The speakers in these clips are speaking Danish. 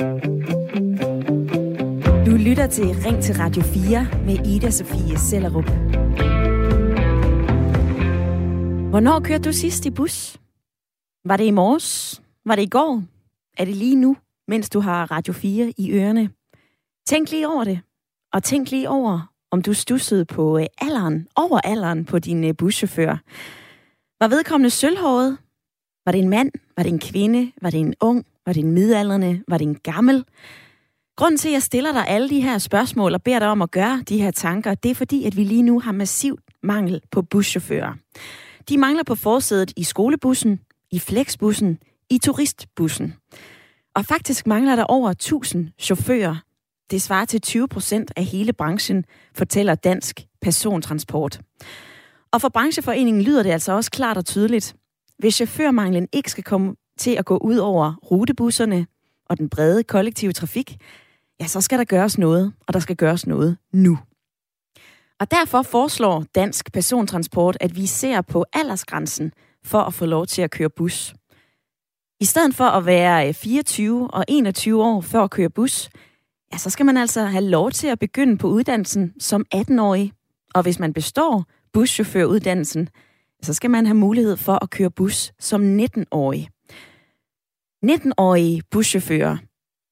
Du lytter til Ring til Radio 4 med Ida Sofie Sellerup. Hvornår kørte du sidst i bus? Var det i morges? Var det i går? Er det lige nu, mens du har Radio 4 i ørerne? Tænk lige over det. Og tænk lige over, om du stussede på øh, alderen, over alderen på din øh, buschauffør. Var vedkommende sølvhåret? Var det en mand? Var det en kvinde? Var det en ung? Var det en midalderne? Var det en gammel? Grunden til, at jeg stiller dig alle de her spørgsmål og beder dig om at gøre de her tanker, det er fordi, at vi lige nu har massiv mangel på buschauffører. De mangler på forsædet i skolebussen, i flexbussen, i turistbussen. Og faktisk mangler der over 1000 chauffører. Det svarer til 20 procent af hele branchen, fortæller Dansk Persontransport. Og for brancheforeningen lyder det altså også klart og tydeligt. Hvis chaufførmanglen ikke skal komme til at gå ud over rutebusserne og den brede kollektive trafik, ja, så skal der gøres noget, og der skal gøres noget nu. Og derfor foreslår Dansk Persontransport, at vi ser på aldersgrænsen for at få lov til at køre bus. I stedet for at være øh, 24 og 21 år før at køre bus, ja, så skal man altså have lov til at begynde på uddannelsen som 18-årig. Og hvis man består buschaufføruddannelsen, så skal man have mulighed for at køre bus som 19-årig. 19-årige buschauffører,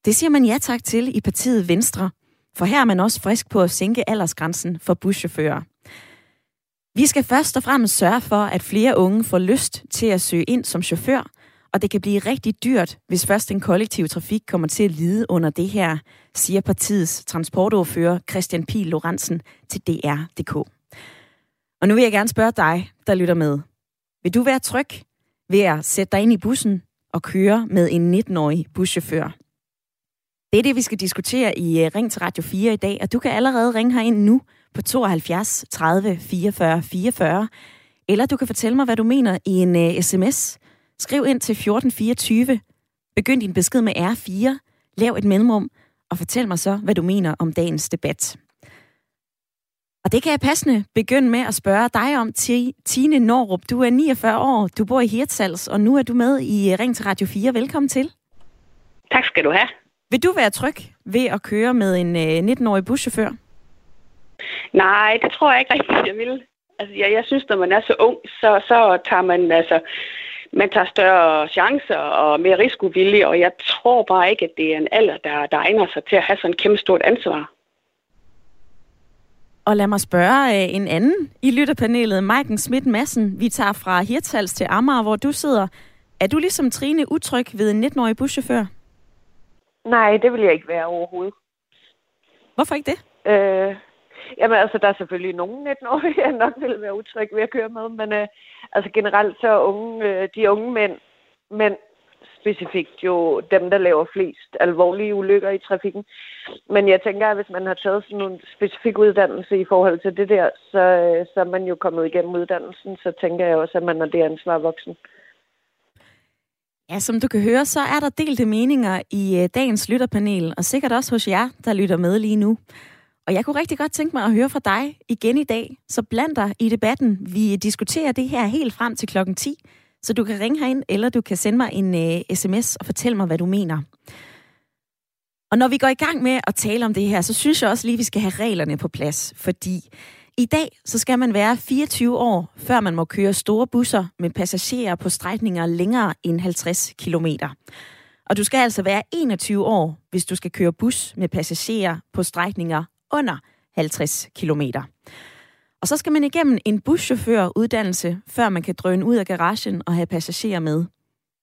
det siger man ja tak til i partiet Venstre, for her er man også frisk på at sænke aldersgrænsen for buschauffører. Vi skal først og fremmest sørge for, at flere unge får lyst til at søge ind som chauffør, og det kan blive rigtig dyrt, hvis først den kollektive trafik kommer til at lide under det her, siger partiets transportordfører Christian Pil Lorentzen til DR.dk. Og nu vil jeg gerne spørge dig, der lytter med. Vil du være tryg ved at sætte dig ind i bussen og køre med en 19-årig buschauffør? Det er det, vi skal diskutere i øh, Ring til Radio 4 i dag, og du kan allerede ringe herind nu på 72 30 44 44, eller du kan fortælle mig, hvad du mener i en øh, uh, sms. Skriv ind til 1424, begynd din besked med R4, lav et mellemrum, og fortæl mig så, hvad du mener om dagens debat. Og det kan jeg passende begynde med at spørge dig om, Tine Norup. Du er 49 år, du bor i Hirtshals, og nu er du med i øh, Ring til Radio 4. Velkommen til. Tak skal du have. Vil du være tryg ved at køre med en 19-årig buschauffør? Nej, det tror jeg ikke rigtigt, jeg vil. Altså, jeg, jeg synes, når man er så ung, så, så tager man altså man tager større chancer og mere risikovillig, og jeg tror bare ikke, at det er en alder, der, der egner sig til at have sådan et kæmpe stort ansvar. Og lad mig spørge øh, en anden i lytterpanelet, Maiken Schmidt Madsen. Vi tager fra Hirtals til Amager, hvor du sidder. Er du ligesom Trine utryg ved en 19-årig buschauffør? Nej, det vil jeg ikke være overhovedet. Hvorfor ikke det? Øh, jamen altså, der er selvfølgelig nogle 19-årige, jeg nok vil være utryg ved at køre med, men øh, altså generelt så unge, øh, de unge mænd, mænd specifikt jo dem, der laver flest alvorlige ulykker i trafikken. Men jeg tænker, at hvis man har taget sådan en specifik uddannelse i forhold til det der, så, øh, så er man jo kommet igennem uddannelsen, så tænker jeg også, at man er det ansvar voksen. Ja, som du kan høre, så er der delte meninger i øh, dagens lytterpanel, og sikkert også hos jer, der lytter med lige nu. Og jeg kunne rigtig godt tænke mig at høre fra dig igen i dag, så bland dig i debatten. Vi diskuterer det her helt frem til klokken 10, så du kan ringe herind, eller du kan sende mig en øh, sms og fortælle mig, hvad du mener. Og når vi går i gang med at tale om det her, så synes jeg også lige, at vi skal have reglerne på plads, fordi i dag så skal man være 24 år, før man må køre store busser med passagerer på strækninger længere end 50 km. Og du skal altså være 21 år, hvis du skal køre bus med passagerer på strækninger under 50 km. Og så skal man igennem en buschaufføruddannelse, før man kan drøne ud af garagen og have passagerer med.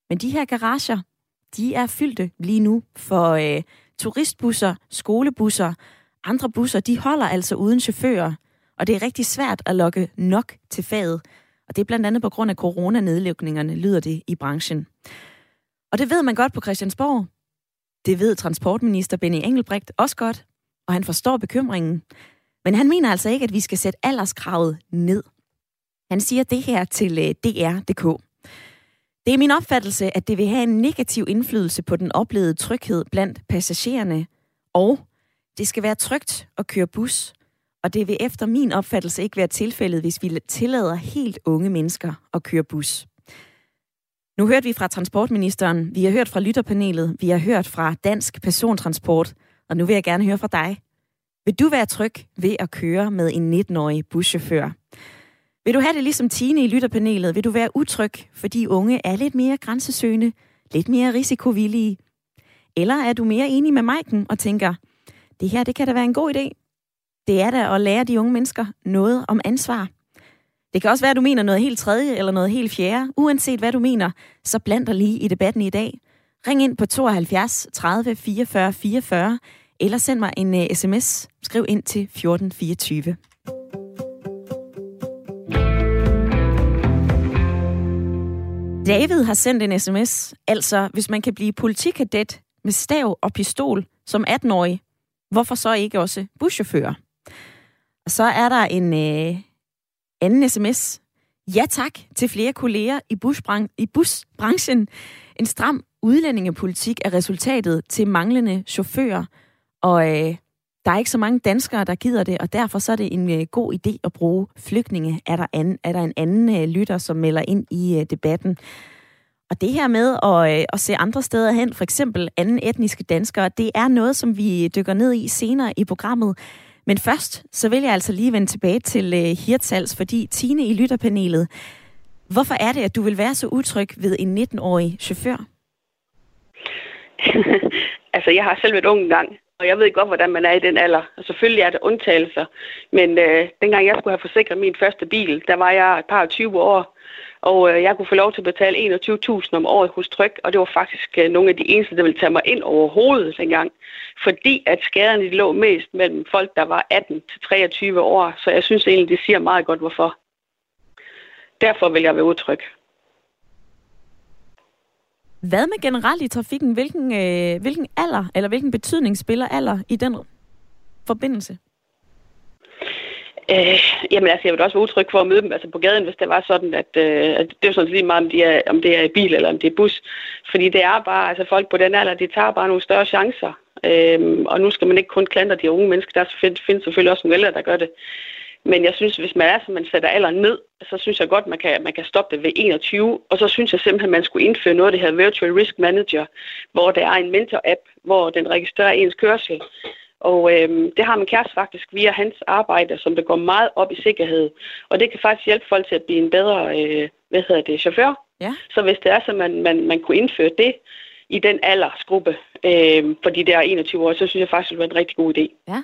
Men de her garager, de er fyldte lige nu for øh, turistbusser, skolebusser, andre busser, de holder altså uden chauffører, og det er rigtig svært at lokke nok til faget. Og det er blandt andet på grund af coronanedlukningerne, lyder det i branchen. Og det ved man godt på Christiansborg. Det ved transportminister Benny Engelbrecht også godt, og han forstår bekymringen. Men han mener altså ikke, at vi skal sætte alderskravet ned. Han siger det her til øh, DR.dk. Det er min opfattelse, at det vil have en negativ indflydelse på den oplevede tryghed blandt passagererne, og det skal være trygt at køre bus, og det vil efter min opfattelse ikke være tilfældet, hvis vi tillader helt unge mennesker at køre bus. Nu hørte vi fra transportministeren, vi har hørt fra lytterpanelet, vi har hørt fra Dansk Persontransport, og nu vil jeg gerne høre fra dig. Vil du være tryg ved at køre med en 19-årig buschauffør? Vil du have det ligesom Tine i lytterpanelet? Vil du være utryg, fordi unge er lidt mere grænsesøgende, lidt mere risikovillige? Eller er du mere enig med Maiken og tænker, det her det kan da være en god idé? Det er da at lære de unge mennesker noget om ansvar. Det kan også være, at du mener noget helt tredje eller noget helt fjerde. Uanset hvad du mener, så bland dig lige i debatten i dag. Ring ind på 72 30 44 44, eller send mig en øh, uh, sms. Skriv ind til 1424. David har sendt en sms, altså hvis man kan blive politikadet med stav og pistol som 18-årig, hvorfor så ikke også buschauffør? Og så er der en øh, anden sms. Ja tak til flere kolleger i, busbran- i busbranchen. En stram udlændingepolitik er resultatet til manglende chauffører, og øh, der er ikke så mange danskere, der gider det, og derfor så er det en øh, god idé at bruge flygtninge. Er der, an, er der en anden øh, lytter, som melder ind i øh, debatten? Og det her med at, øh, at se andre steder hen, for eksempel anden etniske danskere, det er noget, som vi dykker ned i senere i programmet. Men først, så vil jeg altså lige vende tilbage til øh, Hirtals, fordi Tine i lytterpanelet, hvorfor er det, at du vil være så utryg ved en 19-årig chauffør? altså, jeg har selv været ung gang, og jeg ved godt, hvordan man er i den alder. Og selvfølgelig er der undtagelser. Men øh, dengang jeg skulle have forsikret min første bil, der var jeg et par 20 år. Og øh, jeg kunne få lov til at betale 21.000 om året hos Tryk, og det var faktisk øh, nogle af de eneste, der ville tage mig ind overhovedet dengang. Fordi at skaderne de lå mest mellem folk, der var 18 til 23 år. Så jeg synes egentlig, det siger meget godt, hvorfor. Derfor vil jeg være utryg. Hvad med generelt i trafikken? Hvilken, øh, hvilken alder, eller hvilken betydning spiller alder i den forbindelse? Øh, jamen altså, jeg vil også være utryg for at møde dem altså på gaden, hvis det var sådan, at, øh, at det er sådan lige meget, om, de er, om det er i bil eller om det er bus. Fordi det er bare, altså folk på den alder, de tager bare nogle større chancer. Øh, og nu skal man ikke kun klandre de unge mennesker, der findes, findes selvfølgelig også nogle ældre, der gør det. Men jeg synes, hvis man er, så man sætter alderen ned, så synes jeg godt, man kan, man kan stoppe det ved 21. Og så synes jeg simpelthen, man skulle indføre noget, det her Virtual Risk Manager, hvor der er en mentor-app, hvor den registrerer ens kørsel. Og øh, det har min kæreste faktisk via hans arbejde, som det går meget op i sikkerhed. Og det kan faktisk hjælpe folk til at blive en bedre, øh, hvad hedder det, chauffør. Ja. Så hvis det er så, man, man, man kunne indføre det i den aldersgruppe øh, for de der 21 år, så synes jeg faktisk, det var en rigtig god idé. Ja.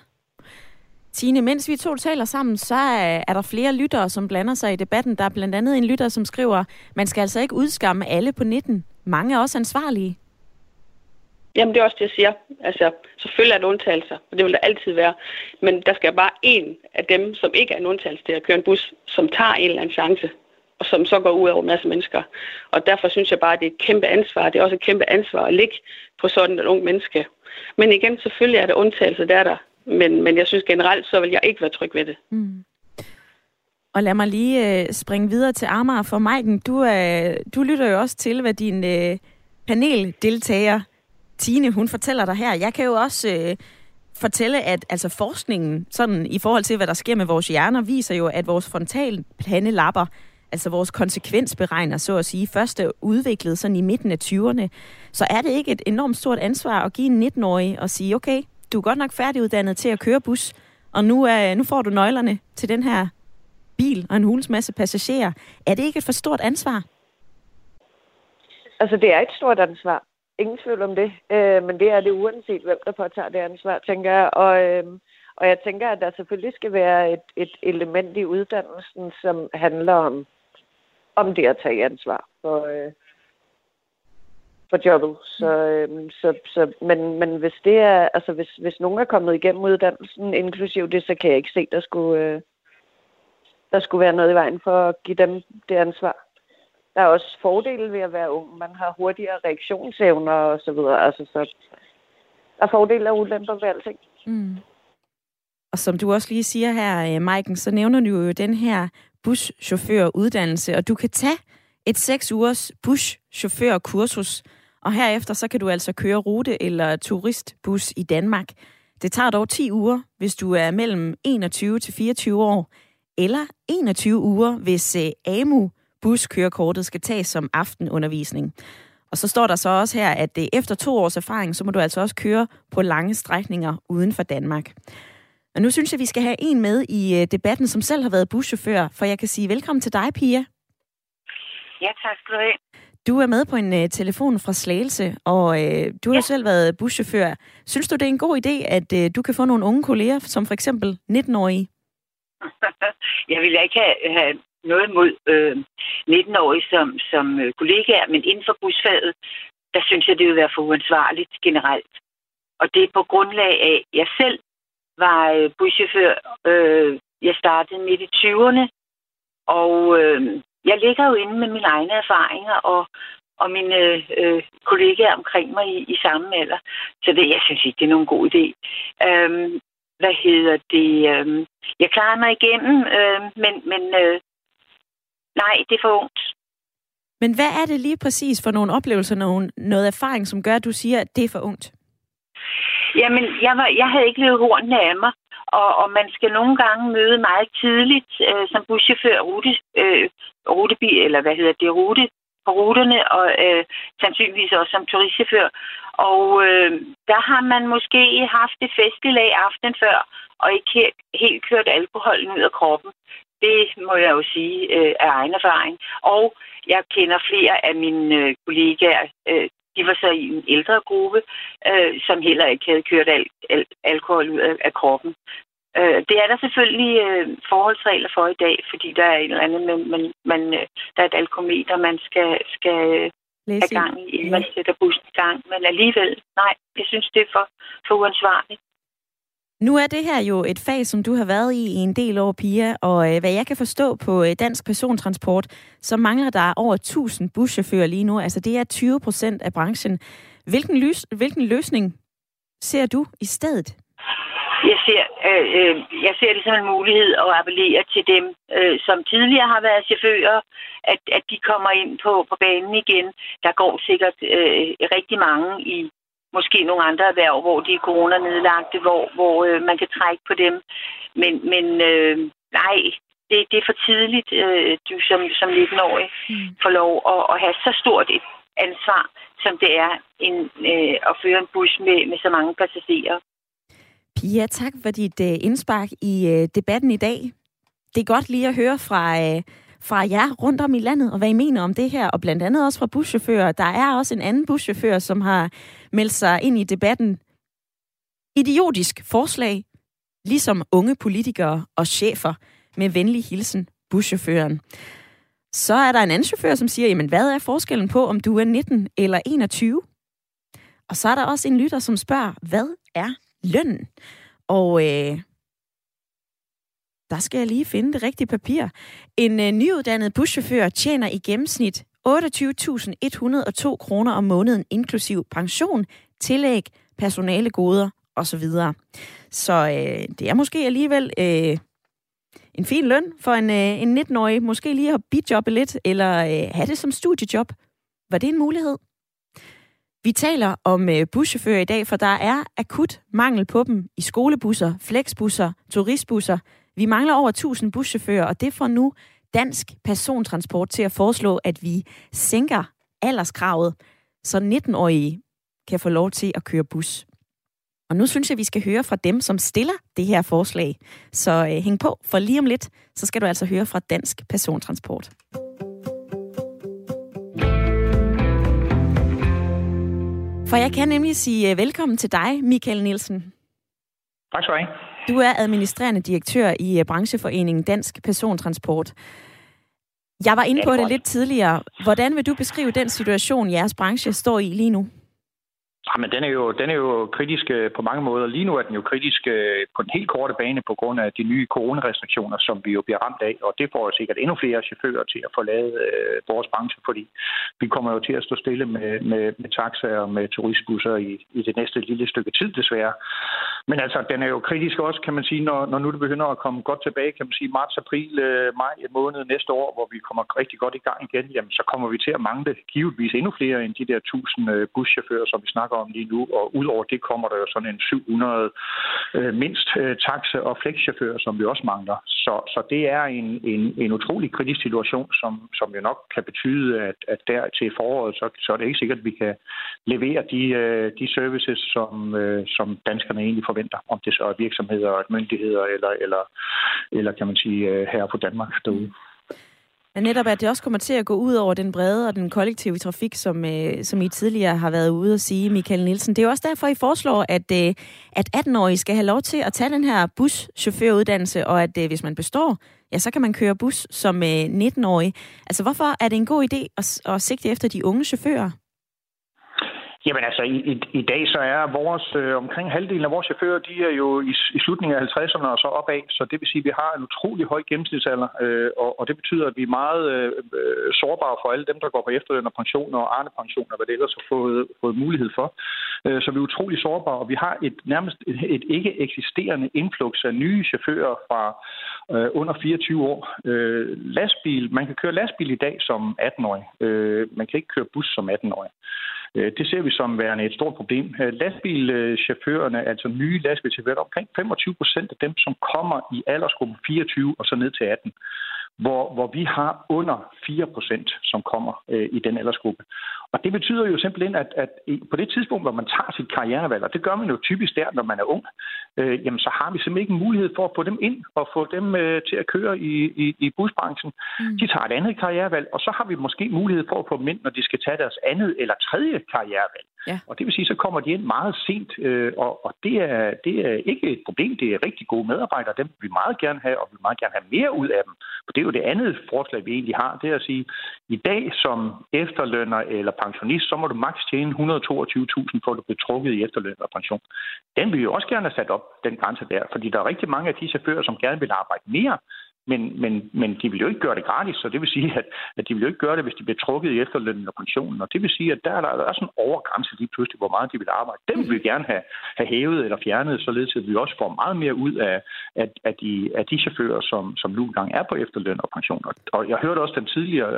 Tine, mens vi to taler sammen, så er der flere lyttere, som blander sig i debatten. Der er blandt andet en lytter, som skriver, man skal altså ikke udskamme alle på 19. Mange er også ansvarlige. Jamen, det er også det, jeg siger. Altså, selvfølgelig er der undtagelser, og det vil der altid være. Men der skal bare en af dem, som ikke er en undtagelse til at køre en bus, som tager en eller anden chance, og som så går ud over en masse mennesker. Og derfor synes jeg bare, at det er et kæmpe ansvar. Det er også et kæmpe ansvar at ligge på sådan et ung menneske. Men igen, selvfølgelig er der undtagelser, der er der. Men, men jeg synes generelt, så vil jeg ikke være tryg ved det. Mm. Og lad mig lige øh, springe videre til Amager for Maiken. Du, øh, du lytter jo også til, hvad din øh, paneldeltager Tine, hun fortæller dig her. Jeg kan jo også øh, fortælle, at altså forskningen, sådan i forhold til, hvad der sker med vores hjerner, viser jo, at vores frontalpandelappper, altså vores konsekvensberegner, så at sige, først er udviklet sådan i midten af 20'erne, så er det ikke et enormt stort ansvar at give en 19-årig og sige, okay, du er godt nok færdiguddannet til at køre bus, og nu, er, nu får du nøglerne til den her bil og en hulens masse passagerer. Er det ikke et for stort ansvar? Altså, det er et stort ansvar. Ingen tvivl om det. Øh, men det er det uanset, hvem der påtager det ansvar, tænker jeg. Og, øh, og jeg tænker, at der selvfølgelig skal være et, et element i uddannelsen, som handler om, om det at tage ansvar for, øh, for jobbet. Så, øh, så, så, men, men hvis det er, altså hvis, hvis nogen er kommet igennem uddannelsen, inklusiv det, så kan jeg ikke se, der skulle, øh, der skulle være noget i vejen for at give dem det ansvar. Der er også fordele ved at være ung. Man har hurtigere reaktionsevner og så videre. Altså, så der er fordele og ulemper ved alting. Mm. Og som du også lige siger her, øh, Maiken, så nævner du jo den her buschaufføruddannelse, og du kan tage et seks ugers buschaufførkursus, og herefter så kan du altså køre rute- eller turistbus i Danmark. Det tager dog 10 uger, hvis du er mellem 21 til 24 år, eller 21 uger, hvis øh, AMU buskørekortet skal tages som aftenundervisning. Og så står der så også her, at øh, efter to års erfaring, så må du altså også køre på lange strækninger uden for Danmark. Og nu synes jeg, vi skal have en med i øh, debatten, som selv har været buschauffør, for jeg kan sige velkommen til dig, Pia. Ja, tak skal du have. Du er med på en uh, telefon fra Slagelse, og uh, du har ja. selv været buschauffør. Synes du, det er en god idé, at uh, du kan få nogle unge kolleger, som for eksempel 19-årige? jeg vil ikke have, have noget mod øh, 19-årige som, som øh, kollegaer, men inden for busfaget, der synes jeg, det vil være for uansvarligt generelt. Og det er på grundlag af, at jeg selv var øh, buschauffør. Øh, jeg startede midt i 20'erne, og øh, jeg ligger jo inde med mine egne erfaringer og, og mine øh, kollegaer omkring mig i, i samme alder. Så det, jeg synes ikke, det er nogen god idé. Øh, hvad hedder det? Øh, jeg klarer mig igennem, øh, men, men øh, nej, det er for ungt. Men hvad er det lige præcis for nogle oplevelser, nogle, noget erfaring, som gør, at du siger, at det er for ungt? Jamen, jeg, var, jeg havde ikke levet hornene af mig, og, og man skal nogle gange møde meget tidligt øh, som buschauffør, rute, øh, rutebi, eller hvad hedder det, rute på ruterne, og øh, sandsynligvis også som turistchauffør. Og øh, der har man måske haft et festlig aften før, og ikke helt, helt kørt alkoholen ud af kroppen. Det må jeg jo sige øh, af egen erfaring. Og jeg kender flere af mine øh, kollegaer, øh, de var så i en ældre gruppe, øh, som heller ikke havde kørt al, al, alkohol ud af, af kroppen. Øh, det er der selvfølgelig øh, forholdsregler for i dag, fordi der er en eller andet, men, men man, øh, der er et alkometer, man skal, skal have gang i, inden man sætter bussen i gang. Men alligevel, nej, jeg synes, det er for, for uansvarligt. Nu er det her jo et fag, som du har været i i en del år, Pia, og øh, hvad jeg kan forstå på øh, Dansk Persontransport, så mangler der over 1000 buschauffører lige nu. Altså det er 20 procent af branchen. Hvilken, lys, hvilken løsning ser du i stedet? Jeg ser, øh, øh, jeg ser det som en mulighed at appellere til dem, øh, som tidligere har været chauffører, at, at de kommer ind på, på banen igen. Der går sikkert øh, rigtig mange i måske nogle andre erhverv, hvor de er corona-nedlagte, hvor, hvor øh, man kan trække på dem. Men, men øh, nej, det, det er for tidligt, øh, du som, som 19-årig mm. får lov at, at have så stort et ansvar, som det er en, øh, at føre en bus med, med så mange passagerer. Pia, tak for dit uh, indspark i uh, debatten i dag. Det er godt lige at høre fra, uh, fra jer rundt om i landet, og hvad I mener om det her, og blandt andet også fra buschauffører. Der er også en anden buschauffør, som har meldt sig ind i debatten. Idiotisk forslag, ligesom unge politikere og chefer, med venlig hilsen, buschaufføren. Så er der en anden chauffør, som siger, jamen hvad er forskellen på, om du er 19 eller 21? Og så er der også en lytter, som spørger, hvad er lønnen? Og øh, der skal jeg lige finde det rigtige papir. En øh, nyuddannet buschauffør tjener i gennemsnit 28.102 kroner om måneden, inklusiv pension, tillæg, personalegoder osv. Så øh, det er måske alligevel øh, en fin løn for en, øh, en 19-årig. Måske lige at bidjobbe lidt, eller øh, have det som studiejob. Var det en mulighed? Vi taler om øh, buschauffører i dag, for der er akut mangel på dem i skolebusser, flexbusser, turistbusser. Vi mangler over 1000 buschauffører, og det får nu Dansk Persontransport til at foreslå, at vi sænker alderskravet, så 19-årige kan få lov til at køre bus. Og nu synes jeg, vi skal høre fra dem, som stiller det her forslag. Så øh, hæng på, for lige om lidt, så skal du altså høre fra Dansk Persontransport. For jeg kan nemlig sige øh, velkommen til dig, Michael Nielsen. Tak skal du have. Du er administrerende direktør i øh, brancheforeningen Dansk Persontransport. Jeg var inde på det lidt tidligere. Hvordan vil du beskrive den situation, jeres branche står i lige nu? Ah, jamen, den er, jo, den er jo kritisk øh, på mange måder. Lige nu er den jo kritisk øh, på den helt korte bane på grund af de nye coronarestriktioner, som vi jo bliver ramt af. Og det får jo sikkert endnu flere chauffører til at forlade øh, vores branche, fordi vi kommer jo til at stå stille med, med, med taxaer og med turistbusser i, i det næste lille stykke tid, desværre. Men altså, den er jo kritisk også, kan man sige, når, når nu det begynder at komme godt tilbage, kan man sige, marts, april, øh, maj måned næste år, hvor vi kommer rigtig godt i gang igen, jamen så kommer vi til at mangle givetvis endnu flere end de der tusind øh, buschauffører, som vi snakker snakker om lige nu, og udover det kommer der jo sådan en 700 øh, mindst øh, taxe- og flexchauffører, som vi også mangler. Så, så det er en, en, en utrolig kritisk situation, som, som jo nok kan betyde, at, at der til foråret, så, så er det ikke sikkert, at vi kan levere de, øh, de services, som, øh, som danskerne egentlig forventer, om det så er virksomheder, myndigheder eller, eller, eller kan man sige øh, her på Danmark derude. Men netop, at det også kommer til at gå ud over den brede og den kollektive trafik, som, øh, som I tidligere har været ude at sige, Michael Nielsen. Det er jo også derfor, I foreslår, at, øh, at 18-årige skal have lov til at tage den her buschaufføruddannelse, og at øh, hvis man består, ja, så kan man køre bus som øh, 19-årig. Altså, hvorfor er det en god idé at, at sigte efter de unge chauffører? Jamen altså, i, i, i dag så er vores, øh, omkring halvdelen af vores chauffører, de er jo i, i slutningen af 50'erne og så opad, så det vil sige, at vi har en utrolig høj gennemsnitsalder, øh, og, og det betyder, at vi er meget øh, øh, sårbare for alle dem, der går på efterløn og pension og arnepension og hvad det ellers har fået, fået mulighed for. Øh, så vi er utrolig sårbare, og vi har et nærmest et, et ikke eksisterende influx af nye chauffører fra øh, under 24 år. Øh, lastbil, man kan køre lastbil i dag som 18-årig. Øh, man kan ikke køre bus som 18-årig. Øh, det ser vi som værende et stort problem. Øh, lastbilchaufførerne, altså nye lastbilchauffører, omkring 25 procent af dem, som kommer i aldersgruppen 24 og så ned til 18, hvor, hvor vi har under 4 procent, som kommer øh, i den aldersgruppe. Og det betyder jo simpelthen, at, at på det tidspunkt, hvor man tager sit karrierevalg, og det gør man jo typisk der, når man er ung, øh, jamen så har vi simpelthen ikke en mulighed for at få dem ind og få dem øh, til at køre i, i, i busbranchen. Mm. De tager et andet karrierevalg, og så har vi måske mulighed for at få dem ind, når de skal tage deres andet eller tredje karrierevalg. Ja. Og det vil sige, så kommer de ind meget sent, øh, og, og det, er, det er ikke et problem. Det er rigtig gode medarbejdere, dem vil vi meget gerne have, og vi vil meget gerne have mere ud af dem. For det er jo det andet forslag, vi egentlig har, det er at sige, i dag som efterlønner eller pensionist, så må du maks tjene 122.000 for at du bliver trukket i efterløn og pension. Den vil vi jo også gerne have sat op, den grænse der, fordi der er rigtig mange af de chauffører, som gerne vil arbejde mere, men, men, men de vil jo ikke gøre det gratis, så det vil sige, at, at de vil jo ikke gøre det, hvis de bliver trukket i efterlønnen og pensionen. Og det vil sige, at der er der, der er sådan en overgrænse lige pludselig, hvor meget de vil arbejde. Den vil vi gerne have, have hævet eller fjernet, således at vi også får meget mere ud af, af, af, de, af de chauffører, som, som nu engang er på efterløn og pension. Og, og jeg hørte også den tidligere,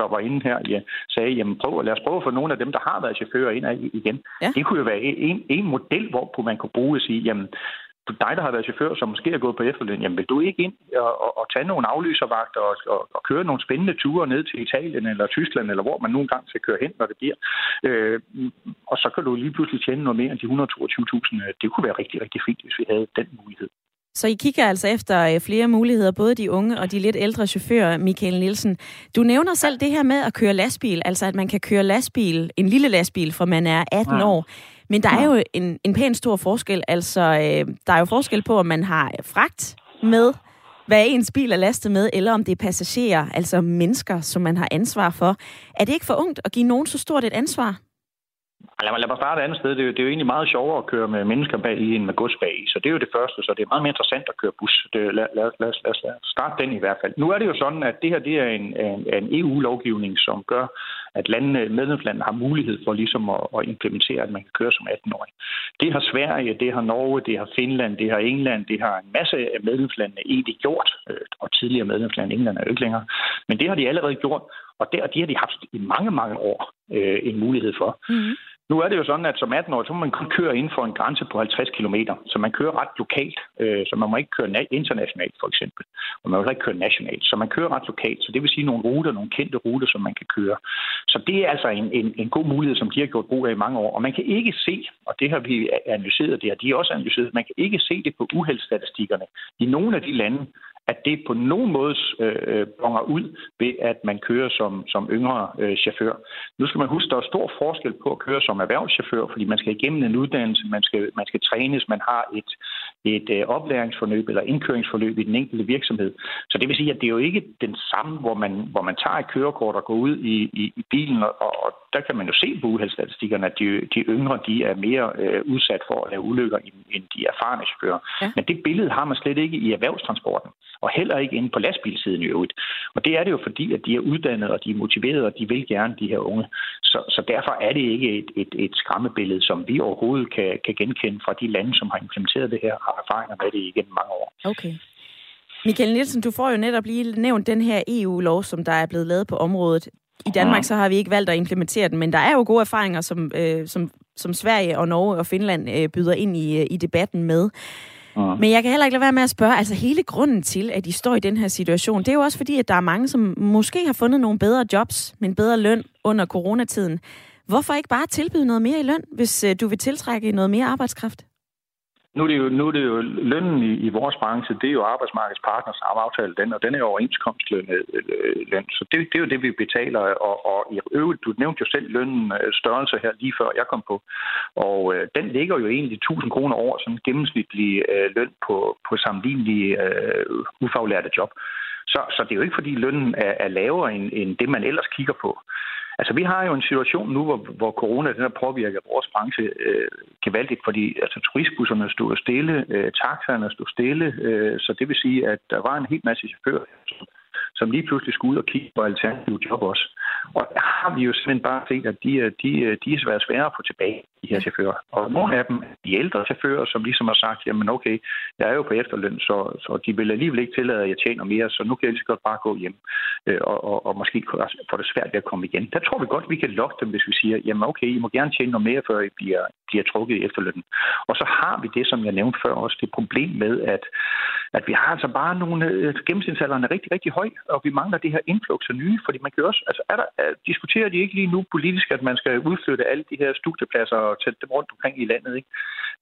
der var inde her, jeg sagde, jamen prøv, lad os prøve at få nogle af dem, der har været chauffører ind igen. Ja. Det kunne jo være en, en model, hvor man kunne bruge at sige, jamen dig, der har været chauffør, som måske er gået på efterløn, jamen vil du ikke ind og, og, og tage nogle aflyservagter og, og, og køre nogle spændende ture ned til Italien eller Tyskland, eller hvor man nogle gange skal køre hen, når det bliver. Øh, og så kan du lige pludselig tjene noget mere end de 122.000. Det kunne være rigtig, rigtig fint, hvis vi havde den mulighed. Så I kigger altså efter øh, flere muligheder, både de unge og de lidt ældre chauffører, Michael Nielsen. Du nævner selv det her med at køre lastbil, altså at man kan køre lastbil, en lille lastbil, for man er 18 ja. år. Men der er jo en, en pæn stor forskel. Altså, øh, der er jo forskel på, om man har fragt med, hvad ens bil er lastet med, eller om det er passagerer, altså mennesker, som man har ansvar for. Er det ikke for ungt at give nogen så stort et ansvar? Lad mig, lad mig starte et andet sted. Det er, jo, det er jo egentlig meget sjovere at køre med mennesker bag i end med gods bag i. Så det er jo det første, så det er meget mere interessant at køre bus. Det, lad, lad, lad, lad, lad os starte den i hvert fald. Nu er det jo sådan, at det her det er en, en, en EU-lovgivning, som gør, at landene, medlemslandene har mulighed for ligesom at, at implementere, at man kan køre som 18-årig. Det har Sverige, det har Norge, det har Finland, det har England, det har en masse af medlemslandene egentlig gjort, øh, og tidligere medlemsland, England er jo ikke længere. Men det har de allerede gjort, og det, og de har de haft i mange, mange år øh, en mulighed for. Mm-hmm. Nu er det jo sådan, at som 18-årig, så må man kun køre inden for en grænse på 50 km, så man kører ret lokalt. Øh, så man må ikke køre internationalt, for eksempel. Og man må ikke køre nationalt. Så man kører ret lokalt. Så det vil sige nogle ruter, nogle kendte ruter, som man kan køre. Så det er altså en, en, en god mulighed, som de har gjort brug af i mange år. Og man kan ikke se, og det har vi analyseret, det har de også analyseret, man kan ikke se det på uheldsstatistikkerne i nogle af de lande, at det på nogen måde øh, bonger ud ved, at man kører som, som yngre øh, chauffør. Nu skal man huske, der er stor forskel på at køre som erhvervschauffør, fordi man skal igennem en uddannelse, man skal, man skal trænes, man har et, et øh, oplæringsforløb eller indkøringsforløb i den enkelte virksomhed. Så det vil sige, at det er jo ikke den samme, hvor man, hvor man tager et kørekort og går ud i, i, i bilen, og, og der kan man jo se på uheldsstatistikkerne, at de, de yngre de er mere øh, udsat for at lave ulykker end, end de erfarne chauffører. Ja. Men det billede har man slet ikke i erhvervstransporten og heller ikke inde på lastbilsiden i øvrigt. Og det er det jo fordi, at de er uddannet, og de er motiverede, og de vil gerne, de her unge. Så, så derfor er det ikke et, et, et skræmmebillede, som vi overhovedet kan, kan genkende fra de lande, som har implementeret det her, har erfaringer med det igennem mange år. Okay. Michael Nielsen, du får jo netop lige nævnt den her EU-lov, som der er blevet lavet på området. I Danmark så har vi ikke valgt at implementere den, men der er jo gode erfaringer, som, øh, som som Sverige og Norge og Finland øh, byder ind i, øh, i debatten med. Mm. Men jeg kan heller ikke lade være med at spørge, altså hele grunden til, at I står i den her situation, det er jo også fordi, at der er mange, som måske har fundet nogle bedre jobs med en bedre løn under coronatiden. Hvorfor ikke bare tilbyde noget mere i løn, hvis øh, du vil tiltrække noget mere arbejdskraft? Nu er det jo, nu er det jo lønnen i, i vores branche, det er jo arbejdsmarkedets partners aftale den, og den er jo overenskomstløn. Øh, øh, løn. så det, det er jo det, vi betaler. Og, og i øvrigt, du nævnte jo selv lønnen øh, størrelse her lige før jeg kom på. Og øh, den ligger jo egentlig 1000 kroner over sådan en gennemsnitlig øh, løn på, på sammenlignelige øh, ufaglærte job. Så, så det er jo ikke, fordi lønnen er, er lavere end, end det, man ellers kigger på. Altså, vi har jo en situation nu, hvor, hvor corona den har påvirket vores branche øh, gevaldigt, fordi altså, turistbusserne stod stille, øh, taxaerne stod stille, øh, så det vil sige, at der var en helt masse chauffører, som som lige pludselig skulle ud og kigge på alternative job også. Og der har vi jo simpelthen bare set, at de, de, de er svært svære at få tilbage, de her chauffører. Og nogle af dem er de ældre chauffører, som ligesom har sagt, jamen okay, jeg er jo på efterløn, så, så de vil alligevel ikke tillade, at jeg tjener mere, så nu kan jeg lige så godt bare gå hjem øh, og, og, og måske få det svært ved at komme igen. Der tror vi godt, vi kan lokke dem, hvis vi siger, jamen okay, I må gerne tjene noget mere, før I bliver, bliver trukket i efterlønnen. Og så har vi det, som jeg nævnte før også, det problem med, at, at vi har altså bare nogle, øh, gennemsnitsalderen er rigtig, rigtig høj, og vi mangler det her influx af nye, fordi man kan også, altså er der, er, diskuterer de ikke lige nu politisk, at man skal udflytte alle de her studiepladser og tætte dem rundt omkring i landet, ikke?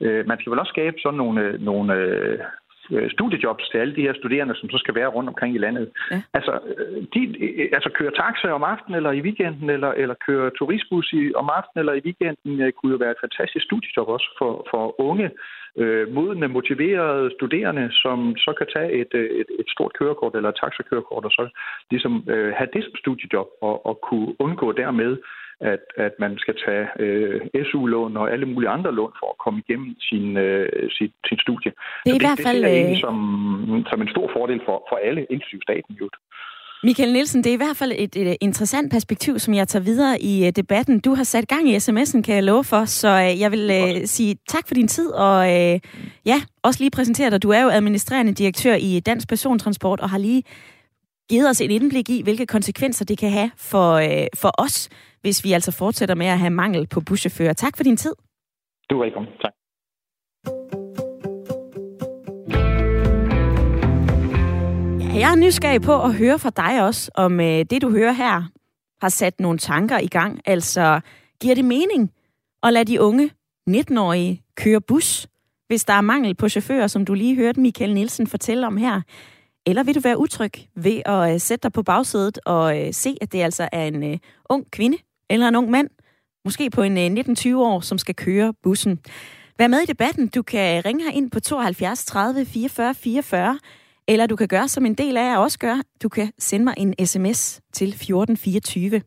Øh, man skal vel også skabe sådan nogle, øh, nogle øh, studiejobs til alle de her studerende, som så skal være rundt omkring i landet. Ja. Altså, øh, de, altså køre taxa om aftenen eller i weekenden, eller, eller køre turistbus i, om aftenen eller i weekenden, kunne jo være et fantastisk studiejob også for, for unge øh, modne, motiverede studerende, som så kan tage et, øh, et, et stort kørekort eller et taxakørekort og så ligesom øh, have det som studiejob og, og kunne undgå dermed, at, at man skal tage øh, SU-lån og alle mulige andre lån for at komme igennem sin, øh, sit, sin studie. Det er i hvert fald... Det, det som, som en stor fordel for, for alle, inklusive staten. Jo. Michael Nielsen, det er i hvert fald et, et interessant perspektiv, som jeg tager videre i uh, debatten. Du har sat gang i sms'en, kan jeg love for, så uh, jeg vil uh, sige tak for din tid, og uh, ja, også lige præsentere dig. Du er jo administrerende direktør i Dansk Persontransport, og har lige givet os et indblik i, hvilke konsekvenser det kan have for, uh, for os, hvis vi altså fortsætter med at have mangel på buschauffører. Tak for din tid. Du er velkommen. Tak. Jeg er nysgerrig på at høre fra dig også, om øh, det, du hører her, har sat nogle tanker i gang. Altså, giver det mening at lade de unge 19-årige køre bus, hvis der er mangel på chauffører, som du lige hørte Michael Nielsen fortælle om her? Eller vil du være utryg ved at øh, sætte dig på bagsædet og øh, se, at det altså er en øh, ung kvinde eller en ung mand, måske på en øh, 19-20 år, som skal køre bussen? Vær med i debatten. Du kan øh, ringe her ind på 72 30 44 44 eller du kan gøre, som en del af jer også gør. Du kan sende mig en sms til 1424.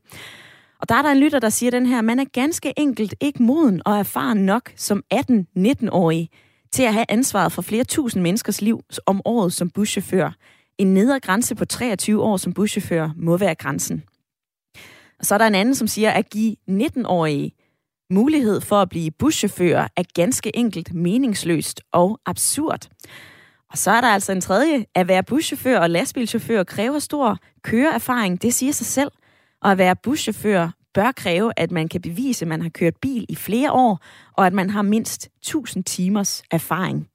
Og der er der en lytter, der siger den her, man er ganske enkelt ikke moden og erfaren nok som 18-19-årig til at have ansvaret for flere tusind menneskers liv om året som buschauffør. En nedre grænse på 23 år som buschauffør må være grænsen. Og så er der en anden, som siger, at give 19-årige mulighed for at blive buschauffør er ganske enkelt meningsløst og absurd. Og så er der altså en tredje. At være buschauffør og lastbilchauffør kræver stor køreerfaring. Det siger sig selv. Og at være buschauffør bør kræve, at man kan bevise, at man har kørt bil i flere år, og at man har mindst 1000 timers erfaring.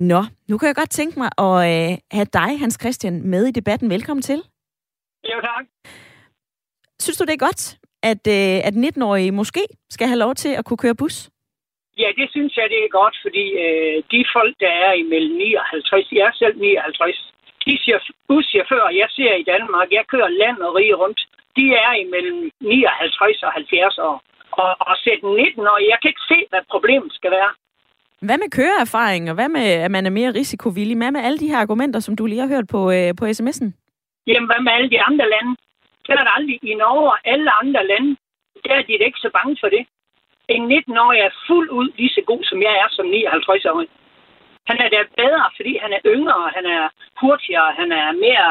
Nå, nu kan jeg godt tænke mig at øh, have dig, Hans Christian, med i debatten. Velkommen til. Jo, tak. Synes du, det er godt, at, øh, at 19-årige måske skal have lov til at kunne køre bus? Ja, det synes jeg, det er godt, fordi øh, de folk, der er imellem 59, jeg er selv 59, de buschauffører, jeg ser i Danmark, jeg kører land og rige rundt, de er imellem 59 og 70 år. Og, og sætte 19 år, jeg kan ikke se, hvad problemet skal være. Hvad med køreerfaring, og hvad med, at man er mere risikovillig? Hvad med alle de her argumenter, som du lige har hørt på, øh, på sms'en? Jamen, hvad med alle de andre lande? Det er der aldrig i Norge og alle andre lande. Der er de ikke så bange for det en 19-årig er fuld ud lige så god, som jeg er som 59-årig. Han er da bedre, fordi han er yngre, han er hurtigere, han er mere,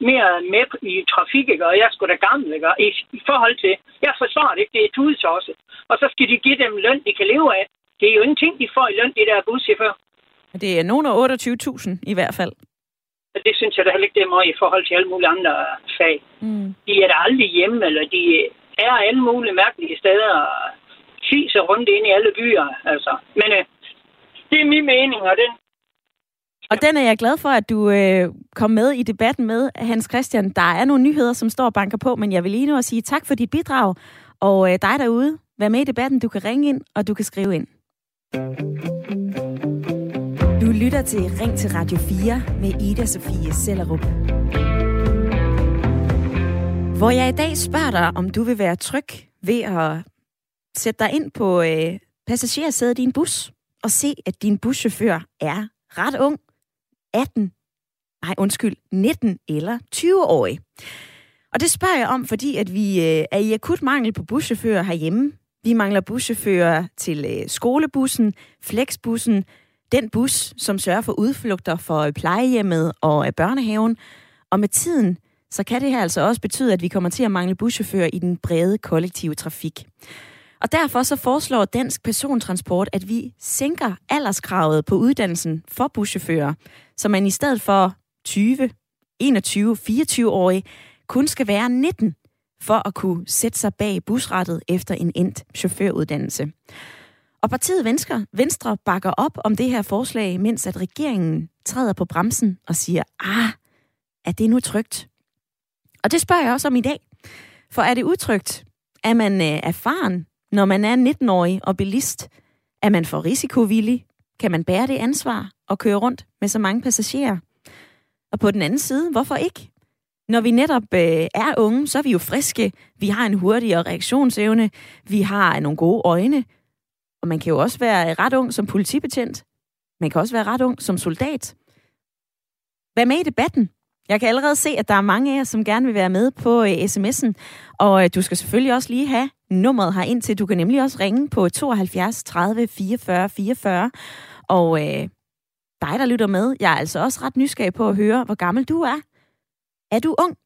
mere med i trafik, ikke? og jeg skulle da gammel, ikke? I, i forhold til, jeg forstår det ikke, det er tudes også. Og så skal de give dem løn, de kan leve af. Det er jo ingenting, de får i løn, de der buschauffør. Det er nogen af 28.000 i hvert fald. Det synes jeg da heller ikke, det er meget i forhold til alle mulige andre fag. Mm. De er da aldrig hjemme, eller de er alle mulige mærkelige steder fiser rundt ind i alle byer. Altså. Men øh, det er min mening, og den... Og den er jeg glad for, at du øh, kom med i debatten med, Hans Christian. Der er nogle nyheder, som står og banker på, men jeg vil lige nu at sige tak for dit bidrag. Og øh, dig derude, vær med i debatten. Du kan ringe ind, og du kan skrive ind. Du lytter til Ring til Radio 4 med Ida Sofie Sellerup. Hvor jeg i dag spørger dig, om du vil være tryg ved at sætte dig ind på øh, passagersædet i din bus og se, at din buschauffør er ret ung. 18, nej undskyld, 19 eller 20-årig. Og det spørger jeg om, fordi at vi øh, er i akut mangel på buschauffører herhjemme. Vi mangler buschauffører til øh, skolebussen, flexbussen, den bus, som sørger for udflugter for øh, plejehjemmet og øh, børnehaven. Og med tiden, så kan det her altså også betyde, at vi kommer til at mangle buschauffører i den brede kollektive trafik. Og derfor så foreslår Dansk Persontransport, at vi sænker alderskravet på uddannelsen for buschauffører, så man i stedet for 20, 21, 24-årige kun skal være 19 for at kunne sætte sig bag busrettet efter en endt chaufføruddannelse. Og partiet Venstre, Venstre bakker op om det her forslag, mens at regeringen træder på bremsen og siger, ah, er det nu trygt? Og det spørger jeg også om i dag. For er det utrygt? Er man øh, erfaren, når man er 19-årig og bilist? Er man for risikovillig? Kan man bære det ansvar og køre rundt med så mange passagerer? Og på den anden side, hvorfor ikke? Når vi netop øh, er unge, så er vi jo friske. Vi har en hurtigere reaktionsevne. Vi har nogle gode øjne. Og man kan jo også være ret ung som politibetjent. Man kan også være ret ung som soldat. Vær med i debatten. Jeg kan allerede se, at der er mange af jer, som gerne vil være med på øh, uh, sms'en. Og uh, du skal selvfølgelig også lige have nummeret her ind til. Du kan nemlig også ringe på 72 30 44 44. Og uh, dig, der lytter med, jeg er altså også ret nysgerrig på at høre, hvor gammel du er. Er du ung?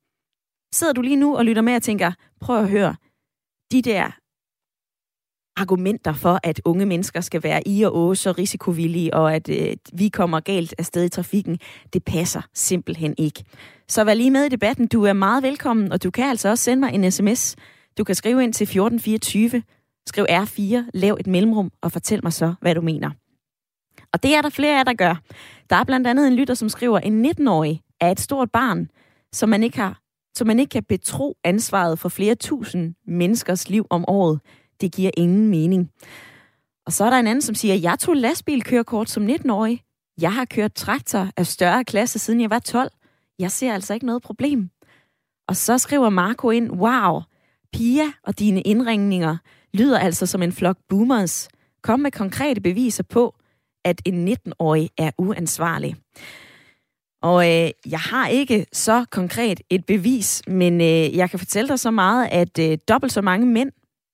Sidder du lige nu og lytter med og tænker, prøv at høre, de der argumenter for, at unge mennesker skal være i og åse så risikovillige, og at øh, vi kommer galt afsted i trafikken, det passer simpelthen ikke. Så vær lige med i debatten. Du er meget velkommen, og du kan altså også sende mig en sms. Du kan skrive ind til 1424, skriv R4, lav et mellemrum, og fortæl mig så, hvad du mener. Og det er der flere af der gør. Der er blandt andet en lytter, som skriver, en 19-årig er et stort barn, som man ikke har så man ikke kan betro ansvaret for flere tusind menneskers liv om året. Det giver ingen mening. Og så er der en anden, som siger, jeg tog lastbilkørekort som 19-årig. Jeg har kørt traktor af større klasse, siden jeg var 12. Jeg ser altså ikke noget problem. Og så skriver Marco ind, wow, Pia og dine indringninger lyder altså som en flok boomers. Kom med konkrete beviser på, at en 19-årig er uansvarlig. Og øh, jeg har ikke så konkret et bevis, men øh, jeg kan fortælle dig så meget, at øh, dobbelt så mange mænd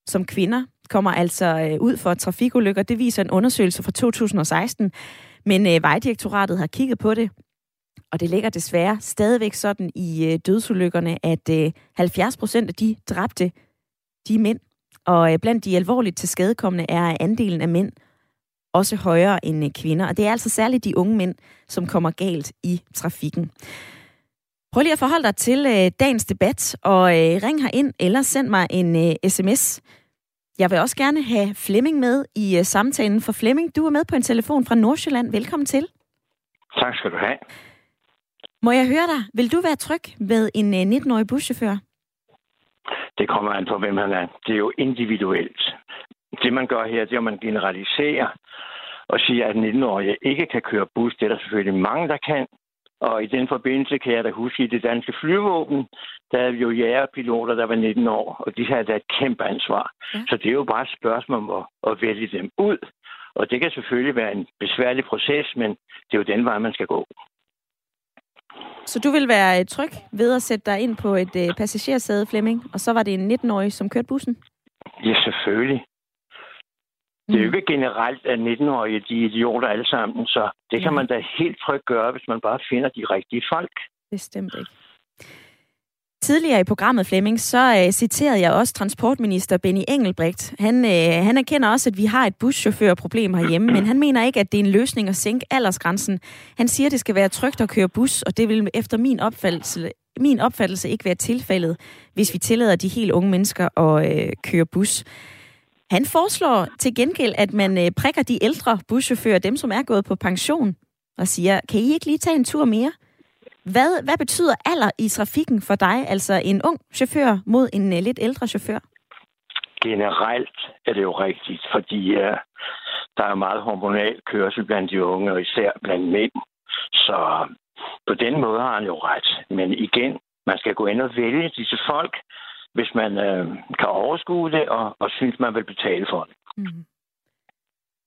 som kvinder kommer altså øh, ud for trafikulykker. Det viser en undersøgelse fra 2016. Men øh, Vejdirektoratet har kigget på det, og det ligger desværre stadigvæk sådan i øh, dødsulykkerne, at øh, 70 procent af de dræbte, de er mænd. Og øh, blandt de alvorligt til skadekommende er andelen af mænd også højere end øh, kvinder. Og det er altså særligt de unge mænd, som kommer galt i trafikken. Prøv lige at forholde dig til øh, dagens debat, og øh, ring her ind eller send mig en øh, sms. Jeg vil også gerne have Flemming med i øh, samtalen, for Flemming, du er med på en telefon fra Nordsjælland. Velkommen til. Tak skal du have. Må jeg høre dig? Vil du være tryg med en øh, 19-årig buschauffør? Det kommer an på, hvem man er. Det er jo individuelt. Det, man gør her, det er, at man generaliserer og siger, at 19-årige ikke kan køre bus. Det er der selvfølgelig mange, der kan. Og i den forbindelse kan jeg da huske, i det danske flyvåben, der er jo jægerpiloter, der var 19 år, og de havde da et kæmpe ansvar. Ja. Så det er jo bare et spørgsmål om at, at vælge dem ud. Og det kan selvfølgelig være en besværlig proces, men det er jo den vej, man skal gå. Så du vil være tryg ved at sætte dig ind på et øh, passagersæde, Flemming, og så var det en 19-årig, som kørte bussen? Ja, selvfølgelig. Det er jo mm. ikke generelt, at 19-årige de er idioter alle sammen, så det kan man da helt trygt gøre, hvis man bare finder de rigtige folk. Bestemt ikke. Tidligere i programmet, Flemming, så uh, citerede jeg også transportminister Benny Engelbrecht. Han, uh, han erkender også, at vi har et buschaufførproblem herhjemme, men han mener ikke, at det er en løsning at sænke aldersgrænsen. Han siger, at det skal være trygt at køre bus, og det vil efter min opfattelse, min opfattelse ikke være tilfældet, hvis vi tillader de helt unge mennesker at uh, køre bus. Han foreslår til gengæld, at man øh, prikker de ældre buschauffører, dem som er gået på pension, og siger, kan I ikke lige tage en tur mere? Hvad, hvad betyder alder i trafikken for dig, altså en ung chauffør mod en uh, lidt ældre chauffør? Generelt er det jo rigtigt, fordi uh, der er meget hormonal kørsel blandt de unge, og især blandt mænd. Så på den måde har han jo ret. Men igen, man skal gå ind og vælge disse folk, hvis man uh, kan overskue det og, og synes, man vil betale for det. Mm.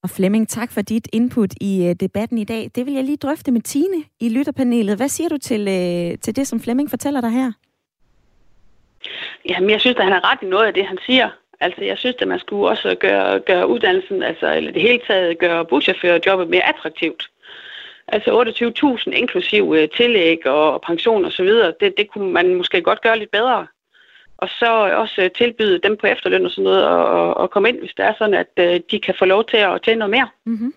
Og Flemming, tak for dit input i uh, debatten i dag. Det vil jeg lige drøfte med Tine i lytterpanelet. Hvad siger du til, uh, til det, som Flemming fortæller dig her? Jamen, jeg synes, at han har ret i noget af det, han siger. Altså, jeg synes, at man skulle også gøre, gøre uddannelsen, altså, eller det hele taget gøre buschaufførjobbet mere attraktivt. Altså 28.000 inklusiv uh, tillæg og, og pension og så videre, det, det kunne man måske godt gøre lidt bedre og så også øh, tilbyde dem på efterløn og sådan noget, og, og komme ind, hvis det er sådan, at øh, de kan få lov til at tjene noget mere. Mm-hmm.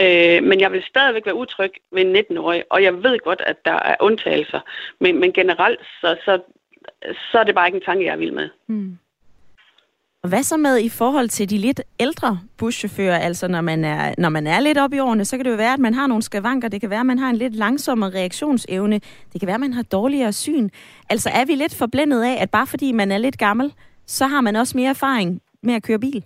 Øh, men jeg vil stadigvæk være utryg ved en 19-årig, og jeg ved godt, at der er undtagelser, men, men generelt, så, så, så er det bare ikke en tanke, jeg er vild med. Mm. Hvad så med i forhold til de lidt ældre buschauffører? Altså når man, er, når man er lidt oppe i årene, så kan det jo være, at man har nogle skavanker. Det kan være, at man har en lidt langsommere reaktionsevne. Det kan være, at man har dårligere syn. Altså er vi lidt forblændet af, at bare fordi man er lidt gammel, så har man også mere erfaring med at køre bil?